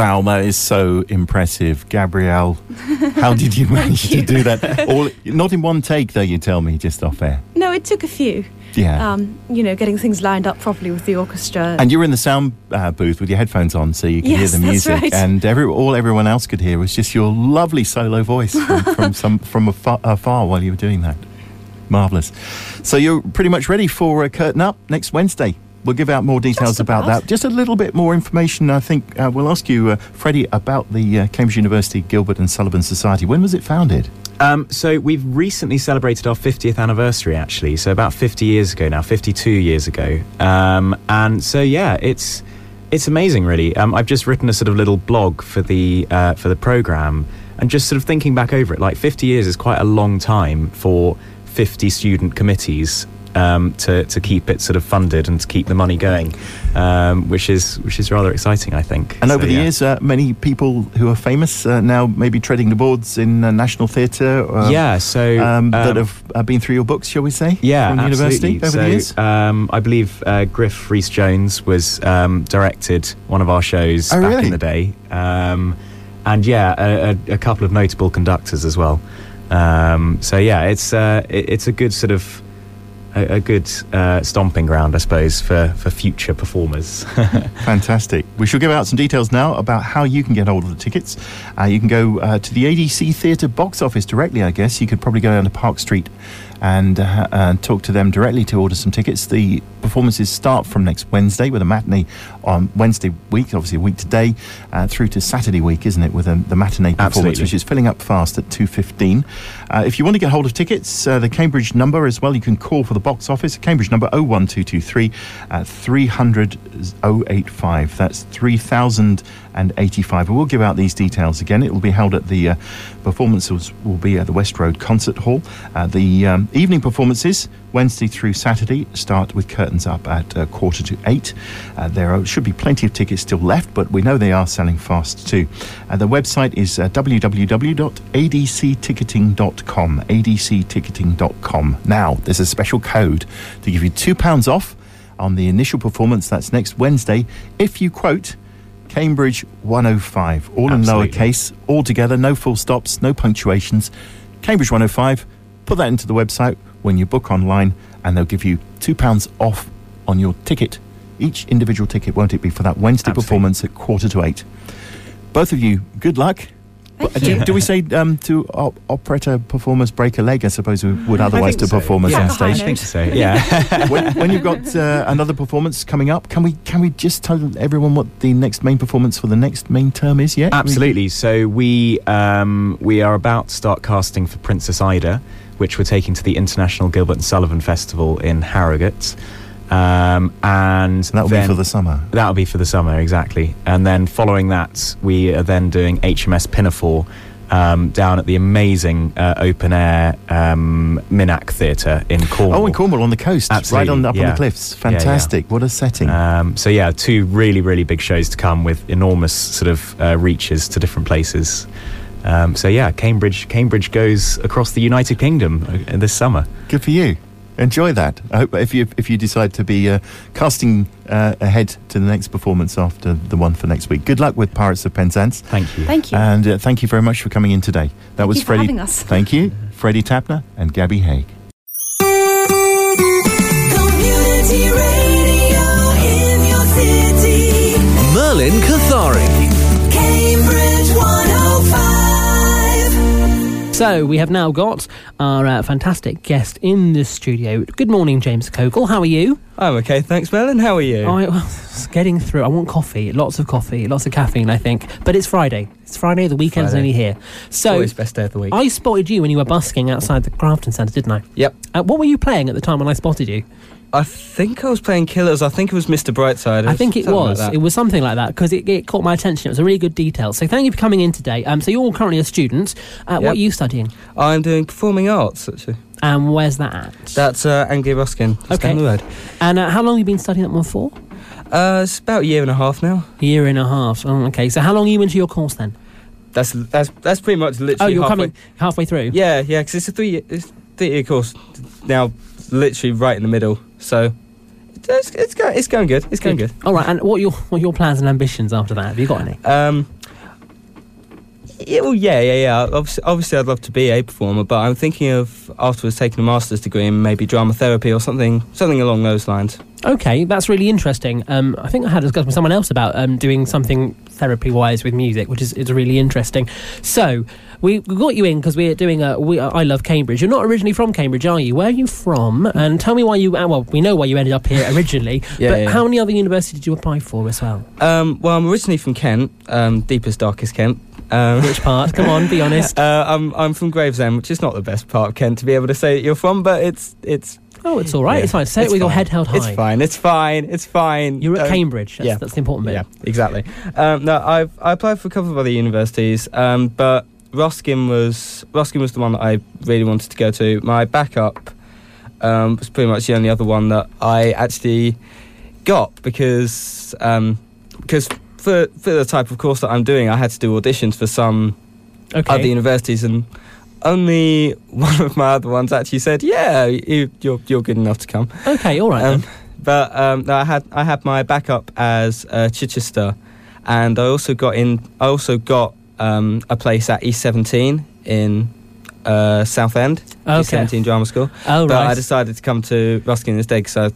Wow, that is so impressive, Gabrielle. How did you manage to do that? All not in one take, though. You tell me just off air. No, it took a few. Yeah. Um, you know, getting things lined up properly with the orchestra. and you were in the sound uh, booth with your headphones on, so you could hear Yes, the that's music. right. And every, all everyone else could hear was just your lovely solo voice from, from some from afar, afar while you were doing that. Marvelous. So you're pretty much ready for uh, Curtain Up next Wednesday. We'll give out more details about. about. that. Just a little bit more information. I think uh, we'll ask you, uh, Freddie, about the uh, Cambridge University Gilbert and Sullivan Society. When was it founded? Um, so we've recently celebrated our 50th anniversary, actually. So about 50 years ago now, 52 years ago. Um, and so yeah, it's it's amazing, really. Um, I've just written a sort of little blog for the uh, for the program, and just sort of thinking back over it, like 50 years is quite a long time for 50 student committees. Um, to, to keep it sort of funded and to keep the money going, um, which is which is rather exciting, I think. And So, over the yeah. years, uh, many people who are famous uh, now maybe treading the boards in uh, National Theatre. Uh, yeah, so um, that um, have uh, been through your books, shall we say? Yeah, from university over so, the years. Um, I believe uh, Griff Rhys Jones was um, directed one of our shows Oh, back really? in the day, um, and yeah, a, a, a couple of notable conductors as well. Um, so yeah, it's uh, it, it's a good sort of a, a good uh, stomping ground, I suppose, for for future performers. Fantastic. We shall give out some details now about how you can get hold of the tickets. Uh, you can go uh, to the ADC Theatre box office directly, I guess. You could probably go down to Park Street and uh, uh, talk to them directly to order some tickets. The performances start from next Wednesday with a matinee on Wednesday week, obviously a week today, uh, through to Saturday week, isn't it, with um, the matinee performance, Absolutely. which is filling up fast at 2.15. Uh, if you want to get hold of tickets, uh, the Cambridge number as well, you can call for the box office. Cambridge number 01223 uh, 300 085. That's 3085. And we'll give out these details again. It will be held at the uh, performances will be at the West Road Concert Hall. Uh, the um, evening performances, Wednesday through Saturday, start with curtains up at uh, quarter to eight. Uh, there are, should be plenty of tickets still left, but we know they are selling fast too. Uh, the website is uh, www.adcticketing.com. adcticketing.com. Now, there's a special code to give you £2 off on the initial performance. That's next Wednesday if you quote Cambridge 105, all Absolutely. in lowercase, all together, no full stops, no punctuations. Cambridge 105, put that into the website when you book online, and they'll give you £2 off on your ticket. Each individual ticket, won't it be, for that Wednesday Absolutely. performance at quarter to eight? Both of you, good luck. Thank Uh, do, do we say um, to op- operetta performers break a leg? I suppose we would otherwise think to so. performers yeah, on stage. I think so. Yeah. when, when you've got uh, another performance coming up, can we can we just tell everyone what the next main performance for the next main term is yet? Absolutely. So we um, we are about to start casting for Princess Ida, which we're taking to the International Gilbert and Sullivan Festival in Harrogate, um, and That will be for the summer. That'll be for the summer, exactly. And then following that, we are then doing HMS Pinafore um, down at the amazing uh, open air um, Minack Theatre in Cornwall. Oh, in Cornwall on the coast, right on up on the cliffs. Yeah, yeah. Fantastic! What a setting. Um, so yeah, two really, really big shows to come with enormous sort of uh, reaches to different places. Um, so yeah, Cambridge, Cambridge goes across the United Kingdom uh, this summer. Good for you. Enjoy that. I hope if you if you decide to be uh, casting uh, ahead to the next performance after the one for next week. Good luck with Pirates of Penzance. Thank you. Thank you. And uh, thank you very much for coming in today. That was you for Freddie. having us. Thank you, Freddie Tapner and Gabby Haig. Community radio in your city. Merlin Kothari. So we have now got our uh, fantastic guest in the studio. Good morning, James Kogel. How are you? I'm okay, thanks, Merlin. How are you? I, well, it's getting through. I want coffee, lots of coffee, lots of caffeine. I think, but it's Friday. It's Friday. The weekend's Friday. only here. So Always best day of the week. I spotted you when you were busking outside the Grafton Centre, didn't I? Yep. Uh, what were you playing at the time when I spotted you? I think I was playing Killers. I think it was Mr. Brightside. I think it something like was. it was something like that because it, it caught my attention. It was a really good detail. So thank you for coming in today. Um, so you're all currently a student. Uh, What Yep. are you studying? I'm doing performing arts, actually. And where's that at? That's uh, Anglia Ruskin. just Okay. down the road. And uh, how long have you been studying that one for? Uh, it's about a year and a half now. A year and a half. Oh, okay. So how long are you into your course then? That's that's that's pretty much literally. Oh, you're halfway. coming halfway through. Yeah, yeah, because it's a three year, it's three year course now, literally right in the middle. So it's it's going it's going good. It's going good. All right. And what are your what your plans and ambitions after that? Have you got any? Um, Yeah, well, yeah, yeah, yeah. Obviously, obviously, I'd love to be a performer, but I'm thinking of afterwards taking a master's degree in maybe drama therapy or something, something along those lines. Okay, that's really interesting. Um, I think I had a discussion with someone else about um, doing something therapy wise with music, which is, is really interesting. So we, we got you in because we're doing a. We, I love Cambridge. You're not originally from Cambridge, are you? Where are you from? And tell me why you. uh, Well, we know why you ended up here originally, Yeah, but yeah. how many other universities did you apply for as well? Um, well, I'm originally from Kent, um, deepest, darkest Kent. Um, Which part? Come on, be honest. Uh, I'm I'm from Gravesend, which is not the best part of Kent to be able to say that you're from, but it's it's. Oh, it's all right. yeah, it's fine. Say it with your head held high. It's fine. It's fine. It's fine. You're at Um, Cambridge. That's, yeah. that's the important bit. Yeah, exactly. Um, no, I've I applied for a couple of other universities, um, but Ruskin was Ruskin was the one that I really wanted to go to. My backup um, was pretty much the only other one that I actually got because um, because for for the type of course that I'm doing, I had to do auditions for some Okay. other universities and. Only one of my other ones actually said, "Yeah, you, you're you're good enough to come." Okay, all right Um, then. but um, I had I had my backup as uh, Chichester, and I also got in. I also got um, a place at East Seventeen in uh, Southend, Okay. East Seventeen Drama School. Oh, but right. I decided to come to Ruskin instead because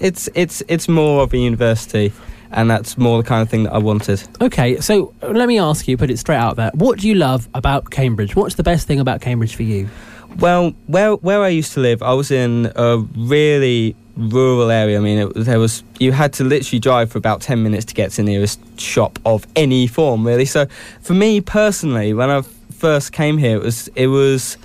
it's it's it's more of a university, and that's more the kind of thing that I wanted. Okay, so let me ask you, put it straight out there. What do you love about Cambridge? What's the best thing about Cambridge for you? Well, where where I used to live, I was in a really rural area. I mean, it, there was you had to literally drive for about ten minutes to get to the nearest shop of any form, really. So, for me personally, when I first came here, it was it was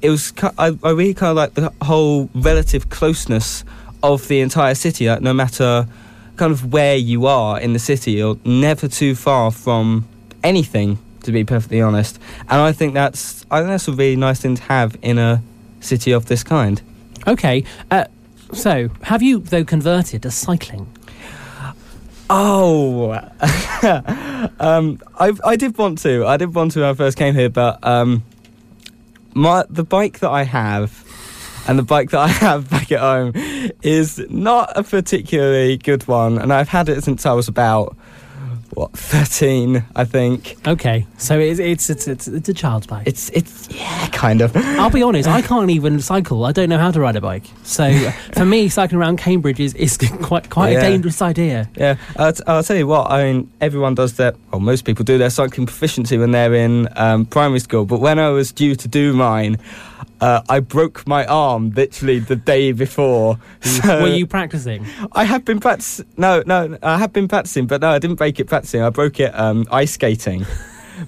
it was I, I really kind of like the whole relative closeness of the entire city. Like, no matter kind of where you are in the city, you're never too far from anything. To be perfectly honest, and I think that's I think that's a really nice thing to have in a city of this kind. Okay, uh, so have you though converted to cycling? Oh, um, I I did want to. I did want to when I first came here, but um, my the bike that I have and the bike that I have back at home is not a particularly good one, and I've had it since I was about what thirteen, I think. Okay, so it's it's it's it's, it's a child's bike. It's it's yeah, kind of. I'll be honest, I can't even cycle. I don't know how to ride a bike. So for me, cycling around Cambridge is, is quite quite Yeah. a dangerous idea. Yeah, I'll, t- I'll tell you what. I mean, everyone does their, well, most people do their cycling proficiency when they're in um, primary school. But when I was due to do mine, uh, I broke my arm literally the day before. So Were you practicing? I have been practicing. No, no, I have been practicing, but no, I didn't break it practicing. I broke it um, ice skating.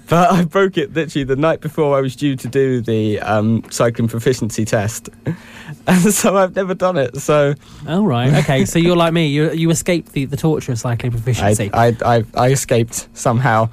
But I broke it literally the night before I was due to do the um, cycling proficiency test, and so I've never done it. So all right, okay. So you're like me. You you escaped the, the torture of cycling proficiency. I, I, I, I escaped somehow.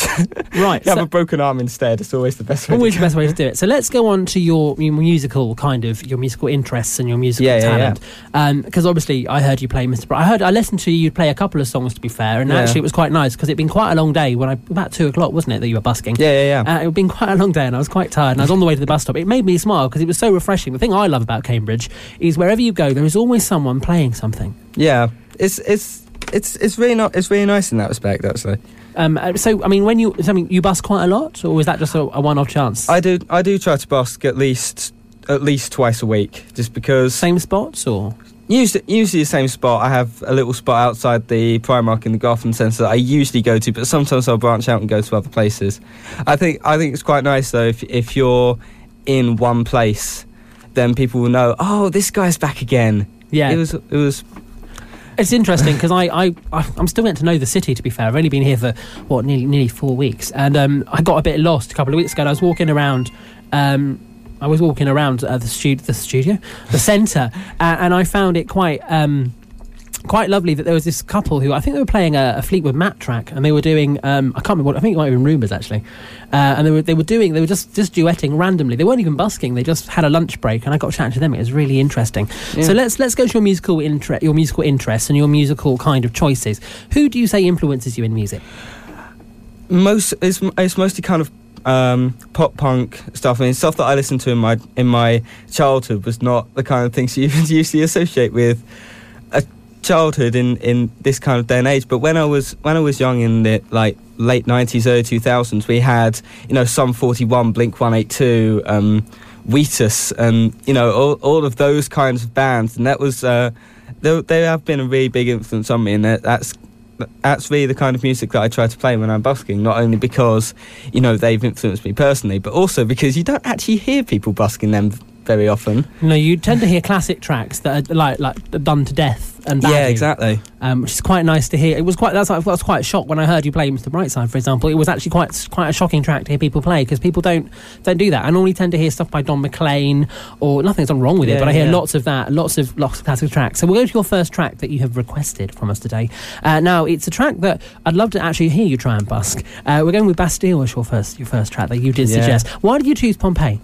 right. You have so- a broken arm instead. It's always the best way. Always to the best way to do it. So let's go on to your, your musical kind of your musical interests and your musical Yeah, yeah, talent. Because obviously, I heard you play Mr. I heard I listened to you you'd play a couple of songs. To be fair, and Yeah. actually, it was quite nice because it'd been quite a long day when I about two o'clock, wasn't it, that you were busking? Yeah, yeah, yeah. Uh, it had been quite a long day, and I was quite tired. And I was on the way to the bus stop. It made me smile because it was so refreshing. The thing I love about Cambridge is wherever you go, there is always someone playing something. yeah, it's it's it's it's really not. It's really nice in that respect, actually. Um, uh, so, I mean, when you, I mean, you bus quite a lot, or is that just a, a one-off chance? I do I do try to busk at least at least twice a week, just because same spots or usually usually the same spot. I have a little spot outside the Primark in the Grafton Centre that I usually go to, but sometimes I'll branch out and go to other places. I think I think it's quite nice though if if you're in one place, then people will know. Oh, this guy's back again. Yeah. it was it was It's interesting because I, I, I'm still getting to know the city, to be fair. I've only been here for, what, nearly, nearly four weeks. And um, I got a bit lost a couple of weeks ago. I was walking around. Um, I was walking around uh, the, stu- the studio, the centre, uh, and I found it quite um, quite lovely that there was this couple who I think they were playing a, a Fleetwood Mac track, and they were doing um, I can't remember what I think it might have been Rumours actually, uh, and they were they were doing they were just just duetting randomly. They weren't even busking. They just had a lunch break, and I got chatting to them. It was really interesting. Yeah. So let's let's go to your musical interest, your musical interests, and your musical kind of choices. Who do you say influences you in music? most it's, it's mostly kind of um, pop punk stuff. I mean, stuff that I listened to in my in my childhood was not the kind of things you usually associate with childhood in, in this kind of day and age. But when I was when I was young in the like late nineties, early two thousands, we had you know Sum forty one, Blink one eight two, um, Wheatus, and you know all all of those kinds of bands, and that was uh, they, they have been a really big influence on me, and that, that's that's really the kind of music that I try to play when I'm busking. Not only because you know they've influenced me personally, but also because you don't actually hear people busking them very often. Know, you tend to hear classic tracks that are like like done to death and Yeah, exactly. um, which is quite nice to hear. It was quite that's I was quite shocked when I heard you play Mr. Brightside, for example. It was actually quite quite a shocking track to hear people play because people don't don't do that. I normally tend to hear stuff by Don McLean or nothing's wrong with it, but I hear yeah. lots of that, lots of lots of classic tracks. So we'll go to your first track that you have requested from us today. Uh, now it's a track that I'd love to actually hear you try and busk. Uh, we're going with Bastille as your first your first track that you did Yeah. suggest. Why did you choose Pompeii?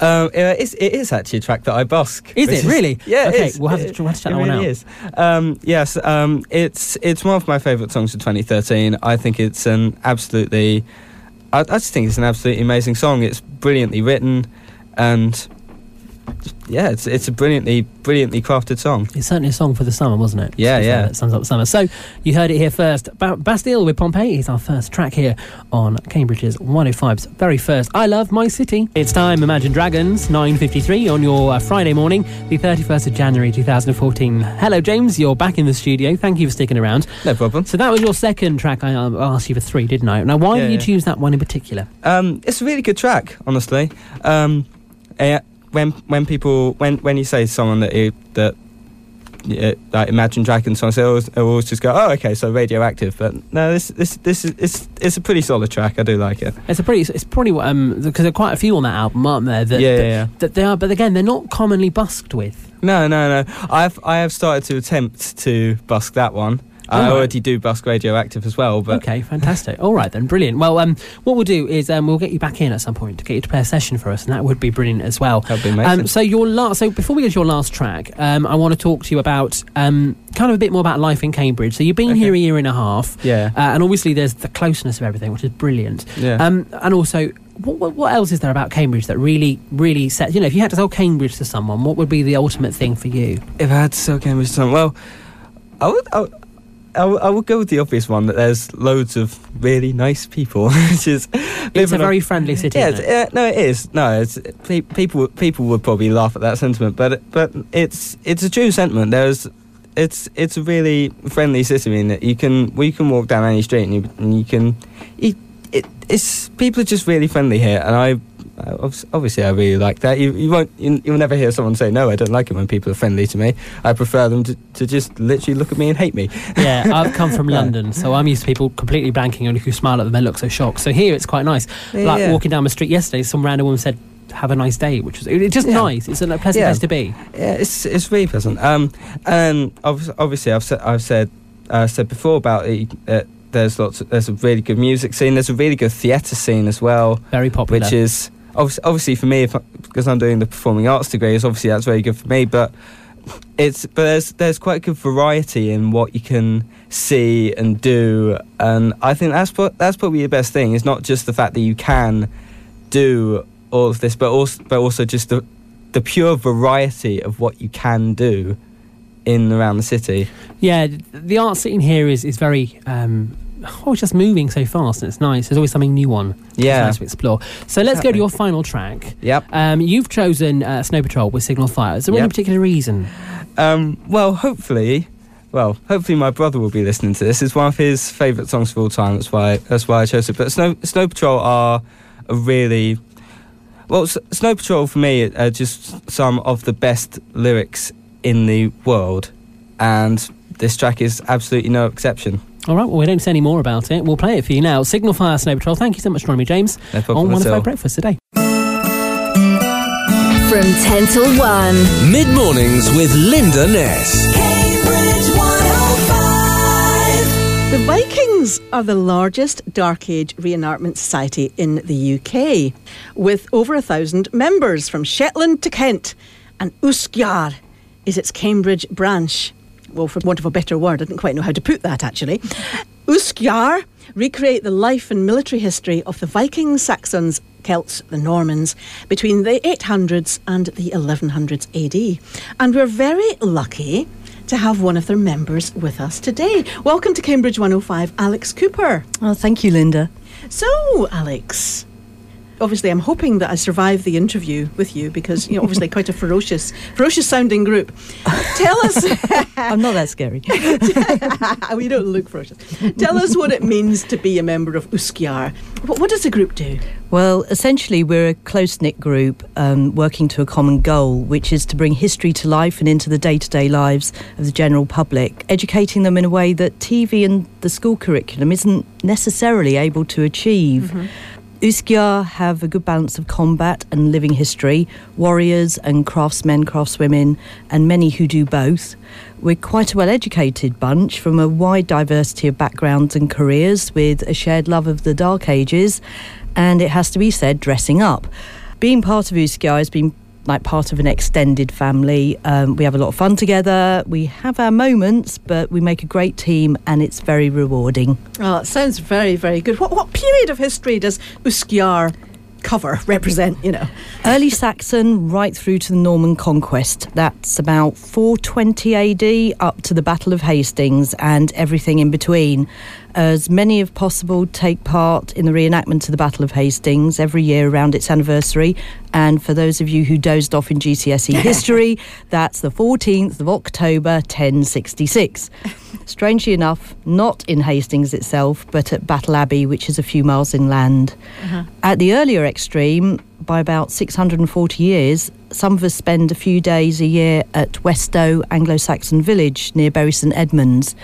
Um, it, is, it is actually a track that I busk. Is it really? Yeah. Okay, is. we'll have to- we'll have to check it that one really out. Is. Um, yes, um, it's it's one of my favourite songs of 2013. I think it's an absolutely, I, I just think it's an absolutely amazing song. It's brilliantly written, and yeah, it's it's a brilliantly brilliantly crafted song. It's certainly a song for the summer, wasn't it? Yeah, To be fair, yeah. That sums up summer. So you heard it here first. Ba- Bastille with Pompeii is our first track here on Cambridge's 105's very first I Love My City. It's time, Imagine Dragons, 9.53 on your uh, Friday morning, the 31st of January 2014. Hello, James. You're back in the studio. Thank you for sticking around. No problem. So that was your second track. I um, asked you for three, didn't I? Now, why Yeah, did you yeah. choose that one in particular? Um, it's a really good track, honestly. Um, when when people when when you say to someone that you, that yeah, like Imagine Dragons songs, they always, they always just go, "Oh, okay, so radioactive." But no, this this this is it's it's a pretty solid track. I do like it. It's a pretty. It's probably um because there are quite a few on that album, aren't there? That, Yeah, that, yeah, yeah. that they are, but again, they're not commonly busked with. No, no, no. I've I have started to attempt to busk that one. I Alright. already do busk radioactive as well, but okay, fantastic. All right then, brilliant. Well, um, what we'll do is um, we'll get you back in at some point to get you to play a session for us, and that would be brilliant as well. that'd be amazing. Um, so your last, so before we get to your last track, um, I want to talk to you about um, kind of a bit more about life in Cambridge. So you've been Okay. here a year and a half, yeah, uh, and obviously there's the closeness of everything, which is brilliant. yeah. Um, and also, what, what, what else is there about Cambridge that really, really sets? You know, if you had to sell Cambridge to someone, what would be the ultimate thing for you? if I had to sell Cambridge to someone, well, I would, I would, I would, I would go with the obvious one that there's loads of really nice people, which is It's a on- very friendly city. Yeah, it? no, it is. No, it's pe- people. People would probably laugh at that sentiment, but but it's it's a true sentiment. There's it's it's a really friendly city in that you can we can walk down any street and you, and you can you, it, it's people are just really friendly here, and I. Obs- Obviously, I really like that. You, you won't. You, you'll never hear someone say no. I don't like it when people are friendly to me. I prefer them to, to just literally look at me and hate me. yeah, I've come from London, so I'm used to people completely blanking and if you smile at them, they look so shocked. So here it's quite nice. like Yeah. walking down the street yesterday, some random woman said, "Have a nice day," which was it's just Yeah. nice. It's a pleasant Yeah. place to be. Yeah, it's it's really pleasant. Um, and obviously, obviously I've said I've said uh, said before about it, uh, there's lots. Of, there's a really good music scene. There's a really good theatre scene as well, Very popular. which is obviously, obviously for me, if because I'm doing the performing arts degree, is obviously that's very good for me. But it's but there's there's quite a good variety in what you can see and do, and I think that's that's probably the best thing. Is not just the fact that you can do all of this, but also but also just the the pure variety of what you can do in around the city. yeah, the art scene here is is very. Um, Oh, it's just moving so fast and it's nice. There's always something new on. It's Yeah. nice to explore. So let's go to your final track. Yep. Um, you've chosen uh, Snow Patrol with Signal Fire. Is there any particular reason? Um, well, hopefully, well, hopefully my brother will be listening to this. It's one of his favourite songs of all time. That's why that's why I chose it. But Snow Snow Patrol are a really well. S- Snow Patrol for me are just some of the best lyrics in the world, and this track is absolutely no exception. All right, well, we don't say any more about it. We'll play it for you now. Signal Fire Snow Patrol. Thank you so much for joining me, James, No on problem One of all. Breakfast today. From 10 till 1. Mid mornings with Linda Ness. Cambridge 105. The Vikings are the largest Dark Age reenactment society in the UK, with over a thousand members from Shetland to Kent, and Uskjar is its Cambridge branch. Well, for want of a better word, I didn't quite know how to put that actually. Uskjar recreate the life and military history of the Vikings, Saxons, Celts, the Normans between the 800s and the 1100s AD. And we're very lucky to have one of their members with us today. Welcome to Cambridge 105, Alex Cooper. Oh, thank you, Linda. So, Alex, obviously I'm hoping that I survive the interview with you because you're obviously quite a ferocious, ferocious sounding group. Tell us. I'm not that scary. we don't look ferocious. Tell us what it means to be a member of Uskiar. What, what does the group do? Well, essentially, we're a close knit group um, working to a common goal, which is to bring history to life and into the day to day lives of the general public, educating them in a way that TV and the school curriculum isn't necessarily able to achieve. Uskiar have a good balance of combat and living history, warriors and craftsmen, craftswomen, and many who do both. We're quite a well educated bunch from a wide diversity of backgrounds and careers with a shared love of the Dark Ages, and it has to be said, dressing up. Being part of Uskiar has been like part of an extended family. Um, we have a lot of fun together. We have our moments, but we make a great team, and it's very rewarding. Oh, it sounds very, very good. What, what period of history does Uskiar cover, represent, you know? Early Saxon right through to the Norman conquest. That's about 420 AD up to the Battle of Hastings and everything in between. As many as possible take part in the reenactment of the Battle of Hastings every year around its anniversary. And for those of you who dozed off in GCSE history, that's the 14th of October 1066. Strangely enough, not in Hastings itself, but at Battle Abbey, which is a few miles inland. Uh-huh. At the earlier extreme, by about 640 years, some of us spend a few days a year at West Stow Anglo Saxon village near Bury St Edmunds.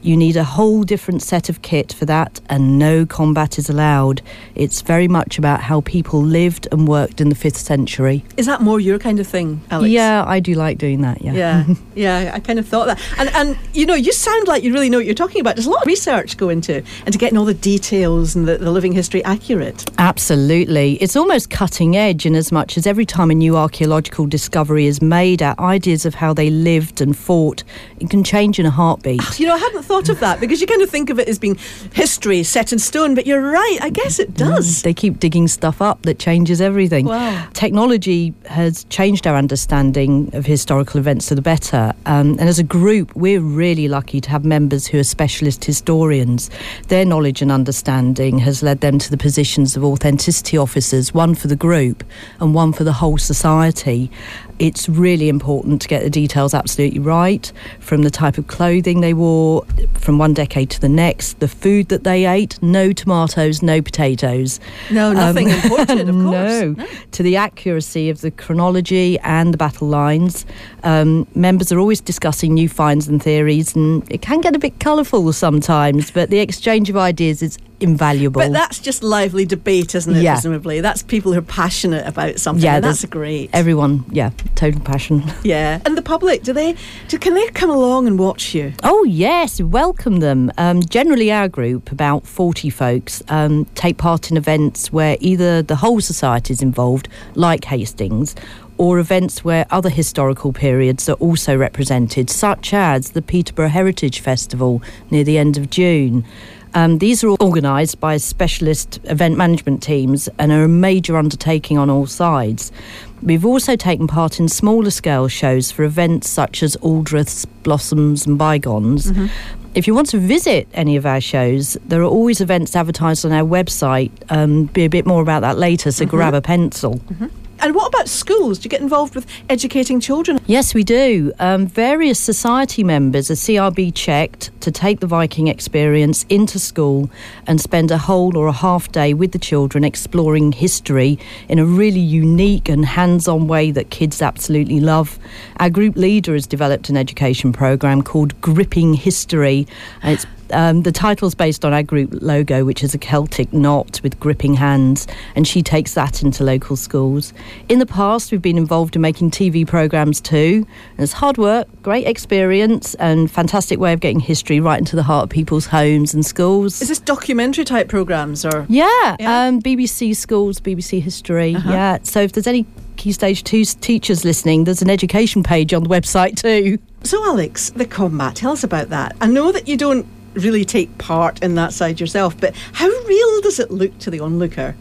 You need a whole different set of kit for that, and no combat is allowed. It's very much about how people lived and worked in the 5th century. Is that more your kind of thing, Alex? Yeah, I do like doing that, yeah. Yeah, yeah, I kind of thought that. And, and you know, you sound like you really know what you're talking about. There's a lot of research go into and into getting all the details and the, the living history accurate. Absolutely. It's almost cutting edge in as much as every time a new archaeological discovery is made, our ideas of how they lived and fought, it can change in a heartbeat. Ah, you know, I hadn't thought of that because you kind of think of it as being history set in stone, but you're right. I guess it does. They keep digging stuff up that changes everything. Wow. Technology has changed our understanding of historical events for the better. Um, and as a group, we're really lucky to have members who are specialist historians. Their knowledge and understanding has led them to the positions of authenticity officers, one for the group and one for the whole society. It's really important to get the details absolutely right from the type of clothing they wore from one decade to the next, the food that they ate no tomatoes, no potatoes. No, nothing imported, of course. No, to the accuracy of the chronology and the battle lines. Um, members are always discussing new finds and theories, and it can get a bit colourful sometimes, but the exchange of ideas is invaluable. But that's just lively debate, isn't it? Yeah. Presumably, that's people who are passionate about something. yeah, and that's great. Everyone, yeah, total passion. yeah, and the public, do they? Do, can they come along and watch you? Oh, yes, welcome them. Um, generally, our group, about 40 folks, um, take part in events where either the whole society is involved, like Hastings, or events where other historical periods are also represented, such as the Peterborough Heritage Festival near the end of June. Um, these are all organised by specialist event management teams and are a major undertaking on all sides. We've also taken part in smaller scale shows for events such as Aldriths, Blossoms, and Bygones. If you want to visit any of our shows, there are always events advertised on our website. Um, be a bit more about that later, so Mhm. grab a pencil. And what about schools? Do you get involved with educating children? Yes, we do. Um, various society members are CRB checked to take the Viking experience into school and spend a whole or a half day with the children exploring history in a really unique and hands on way that kids absolutely love. Our group leader has developed an education program called Gripping History. And it's um, the title's based on our group logo, which is a Celtic knot with gripping hands, and she takes that into local schools. In the past, we've been involved in making TV programmes too. And it's hard work, great experience, and fantastic way of getting history right into the heart of people's homes and schools. Is this documentary type programs or? Yeah, Um, BBC Schools, BBC History. Uh-huh. Yeah, so if there's any Key Stage 2 teachers listening, there's an education page on the website too. So, Alex, the combat, tell us about that. I know that you don't really take part in that side yourself, but how real does it look to the onlooker?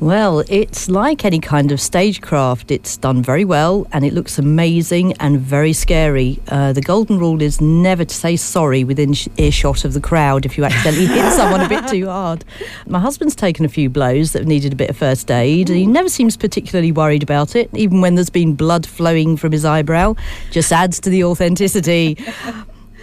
Well, it's like any kind of stagecraft. It's done very well and it looks amazing and very scary. Uh, the golden rule is never to say sorry within sh- earshot of the crowd if you accidentally hit someone a bit too hard. My husband's taken a few blows that needed a bit of first aid. He never seems particularly worried about it, even when there's been blood flowing from his eyebrow. Just adds to the authenticity.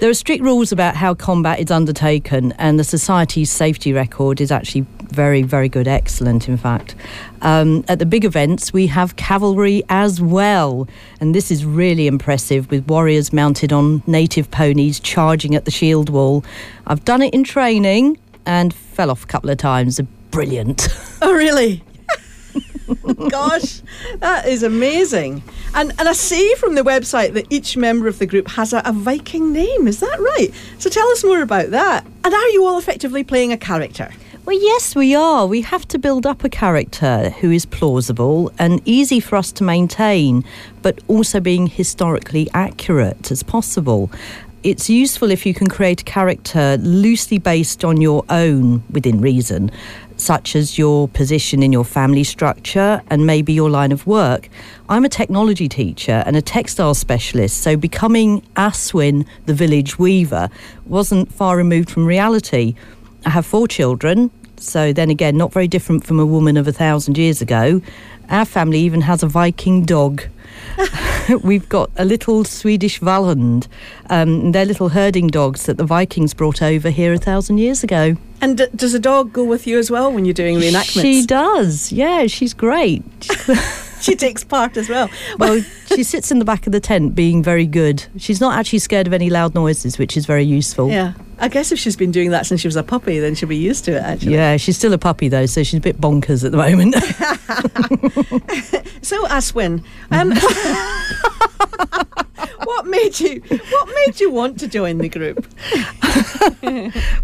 There are strict rules about how combat is undertaken, and the Society's safety record is actually very, very good, excellent, in fact. Um, at the big events, we have cavalry as well, and this is really impressive with warriors mounted on native ponies charging at the shield wall. I've done it in training and fell off a couple of times. Brilliant. Oh, really? Gosh, that is amazing. And and I see from the website that each member of the group has a, a Viking name. Is that right? So tell us more about that. And are you all effectively playing a character? Well, yes, we are. We have to build up a character who is plausible and easy for us to maintain, but also being historically accurate as possible. It's useful if you can create a character loosely based on your own, within reason, such as your position in your family structure and maybe your line of work. I'm a technology teacher and a textile specialist, so becoming Aswin, the village weaver, wasn't far removed from reality. I have four children, so then again, not very different from a woman of a thousand years ago. Our family even has a Viking dog. We've got a little Swedish Valhund. Um, they're little herding dogs that the Vikings brought over here a thousand years ago. And d- does a dog go with you as well when you're doing reenactments? She does. Yeah, she's great. she takes part as well. Well, she sits in the back of the tent being very good. She's not actually scared of any loud noises, which is very useful. Yeah. I guess if she's been doing that since she was a puppy, then she'll be used to it, actually. Yeah, she's still a puppy though, so she's a bit bonkers at the moment. So, Aswin, um, what made you what made you want to join the group?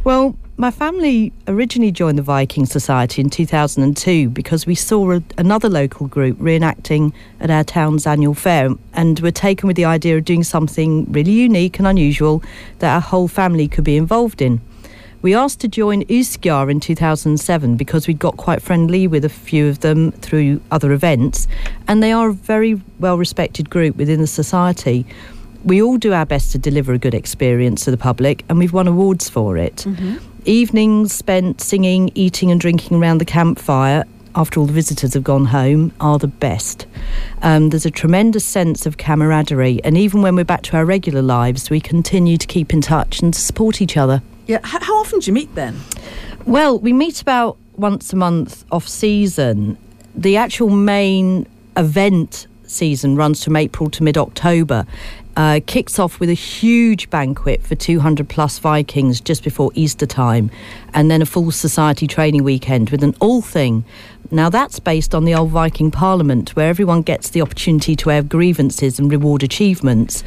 well, my family originally joined the Viking Society in 2002 because we saw a, another local group reenacting at our town's annual fair and were taken with the idea of doing something really unique and unusual that our whole family could be involved in. We asked to join Uskjar in 2007 because we'd got quite friendly with a few of them through other events, and they are a very well respected group within the society. We all do our best to deliver a good experience to the public, and we've won awards for it. Mm-hmm. Evenings spent singing, eating, and drinking around the campfire after all the visitors have gone home are the best. Um, there's a tremendous sense of camaraderie, and even when we're back to our regular lives, we continue to keep in touch and to support each other. Yeah. How often do you meet then? Well, we meet about once a month off season. The actual main event season runs from April to mid October. Uh, kicks off with a huge banquet for 200 plus Vikings just before Easter time, and then a full society training weekend with an all thing. Now, that's based on the old Viking Parliament, where everyone gets the opportunity to air grievances and reward achievements.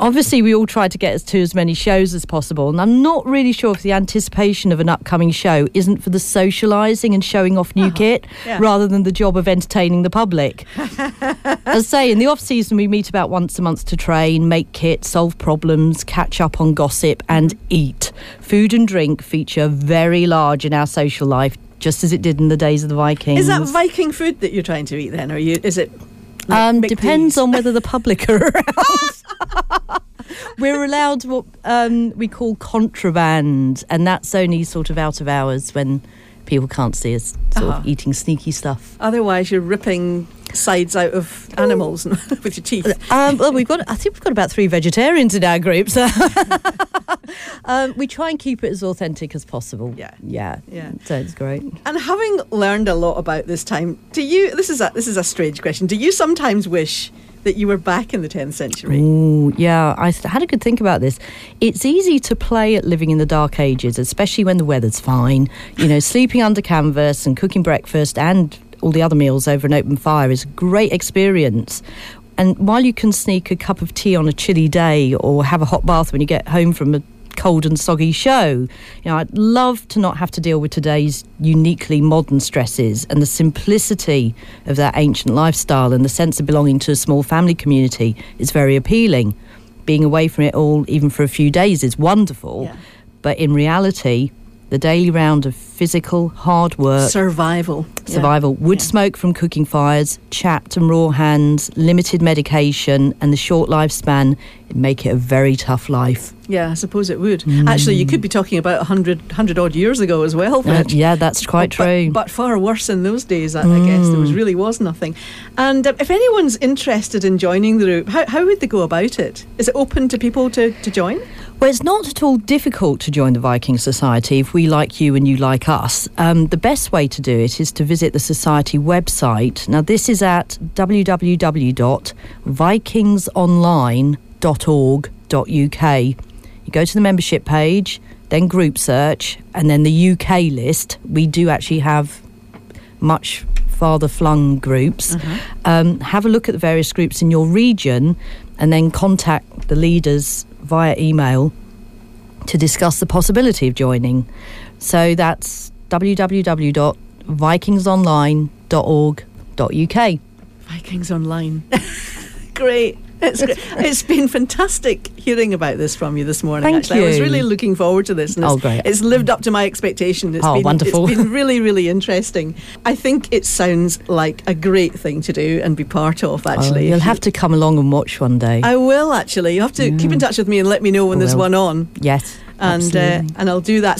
Obviously, we all try to get us to as many shows as possible, and I'm not really sure if the anticipation of an upcoming show isn't for the socialising and showing off new kit yeah. rather than the job of entertaining the public. As I say, in the off season, we meet about once a month to train, make kit, solve problems, catch up on gossip, and eat. Food and drink feature very large in our social life, just as it did in the days of the Vikings. Is that Viking food that you're trying to eat then, or you? Is it? Um, depends on whether the public are around. We're allowed what um, we call contraband, and that's only sort of out of hours when people can't see us sort Uh-huh. of eating sneaky stuff. Otherwise, you're ripping sides out of animals with your teeth. Um, well, we've got. I think we've got about three vegetarians in our group, so um, we try and keep it as authentic as possible. Yeah. yeah, Yeah. So it's great. And having learned a lot about this time, do you? This is a this is a strange question. Do you sometimes wish that you were back in the 10th century? Ooh, yeah, I had a good think about this. It's easy to play at living in the dark ages, especially when the weather's fine. You know, sleeping under canvas and cooking breakfast and all the other meals over an open fire is a great experience. And while you can sneak a cup of tea on a chilly day or have a hot bath when you get home from a cold and soggy show, you know, I'd love to not have to deal with today's uniquely modern stresses and the simplicity of that ancient lifestyle and the sense of belonging to a small family community is very appealing. Being away from it all, even for a few days, is wonderful. Yeah. But in reality, the daily round of physical, hard work. Survival. Survival. Wood smoke from cooking fires, chapped and raw hands, limited medication, and the short lifespan make it a very tough life. Yeah, I suppose it would. Actually, you could be talking about 100, 100 odd years ago as well. Uh, yeah, that's quite but, true. But far worse in those days, I, I guess. There was really was nothing. And um, if anyone's interested in joining the group, how, how would they go about it? Is it open to people to, to join? Well, it's not at all difficult to join the Viking Society if we like you and you like us. Um, the best way to do it is to visit the Society website. Now, this is at www.vikingsonline.org.uk. You go to the membership page, then group search, and then the UK list. We do actually have much farther flung groups. Um, have a look at the various groups in your region and then contact the leaders via email to discuss the possibility of joining. So that's www.vikingsonline.org.uk. Vikings Online. great. It's, great. it's been fantastic hearing about this from you this morning. Thank actually, I was really looking forward to this. Oh, it's, great. It's lived up to my expectation. It's Oh, been, wonderful. It's been really, really interesting. I think it sounds like a great thing to do and be part of. Actually, Oh, you'll have to come along and watch one day. I will actually. You have to keep in touch with me and let me know when I there's will. one on, yes. and uh, and I'll do that.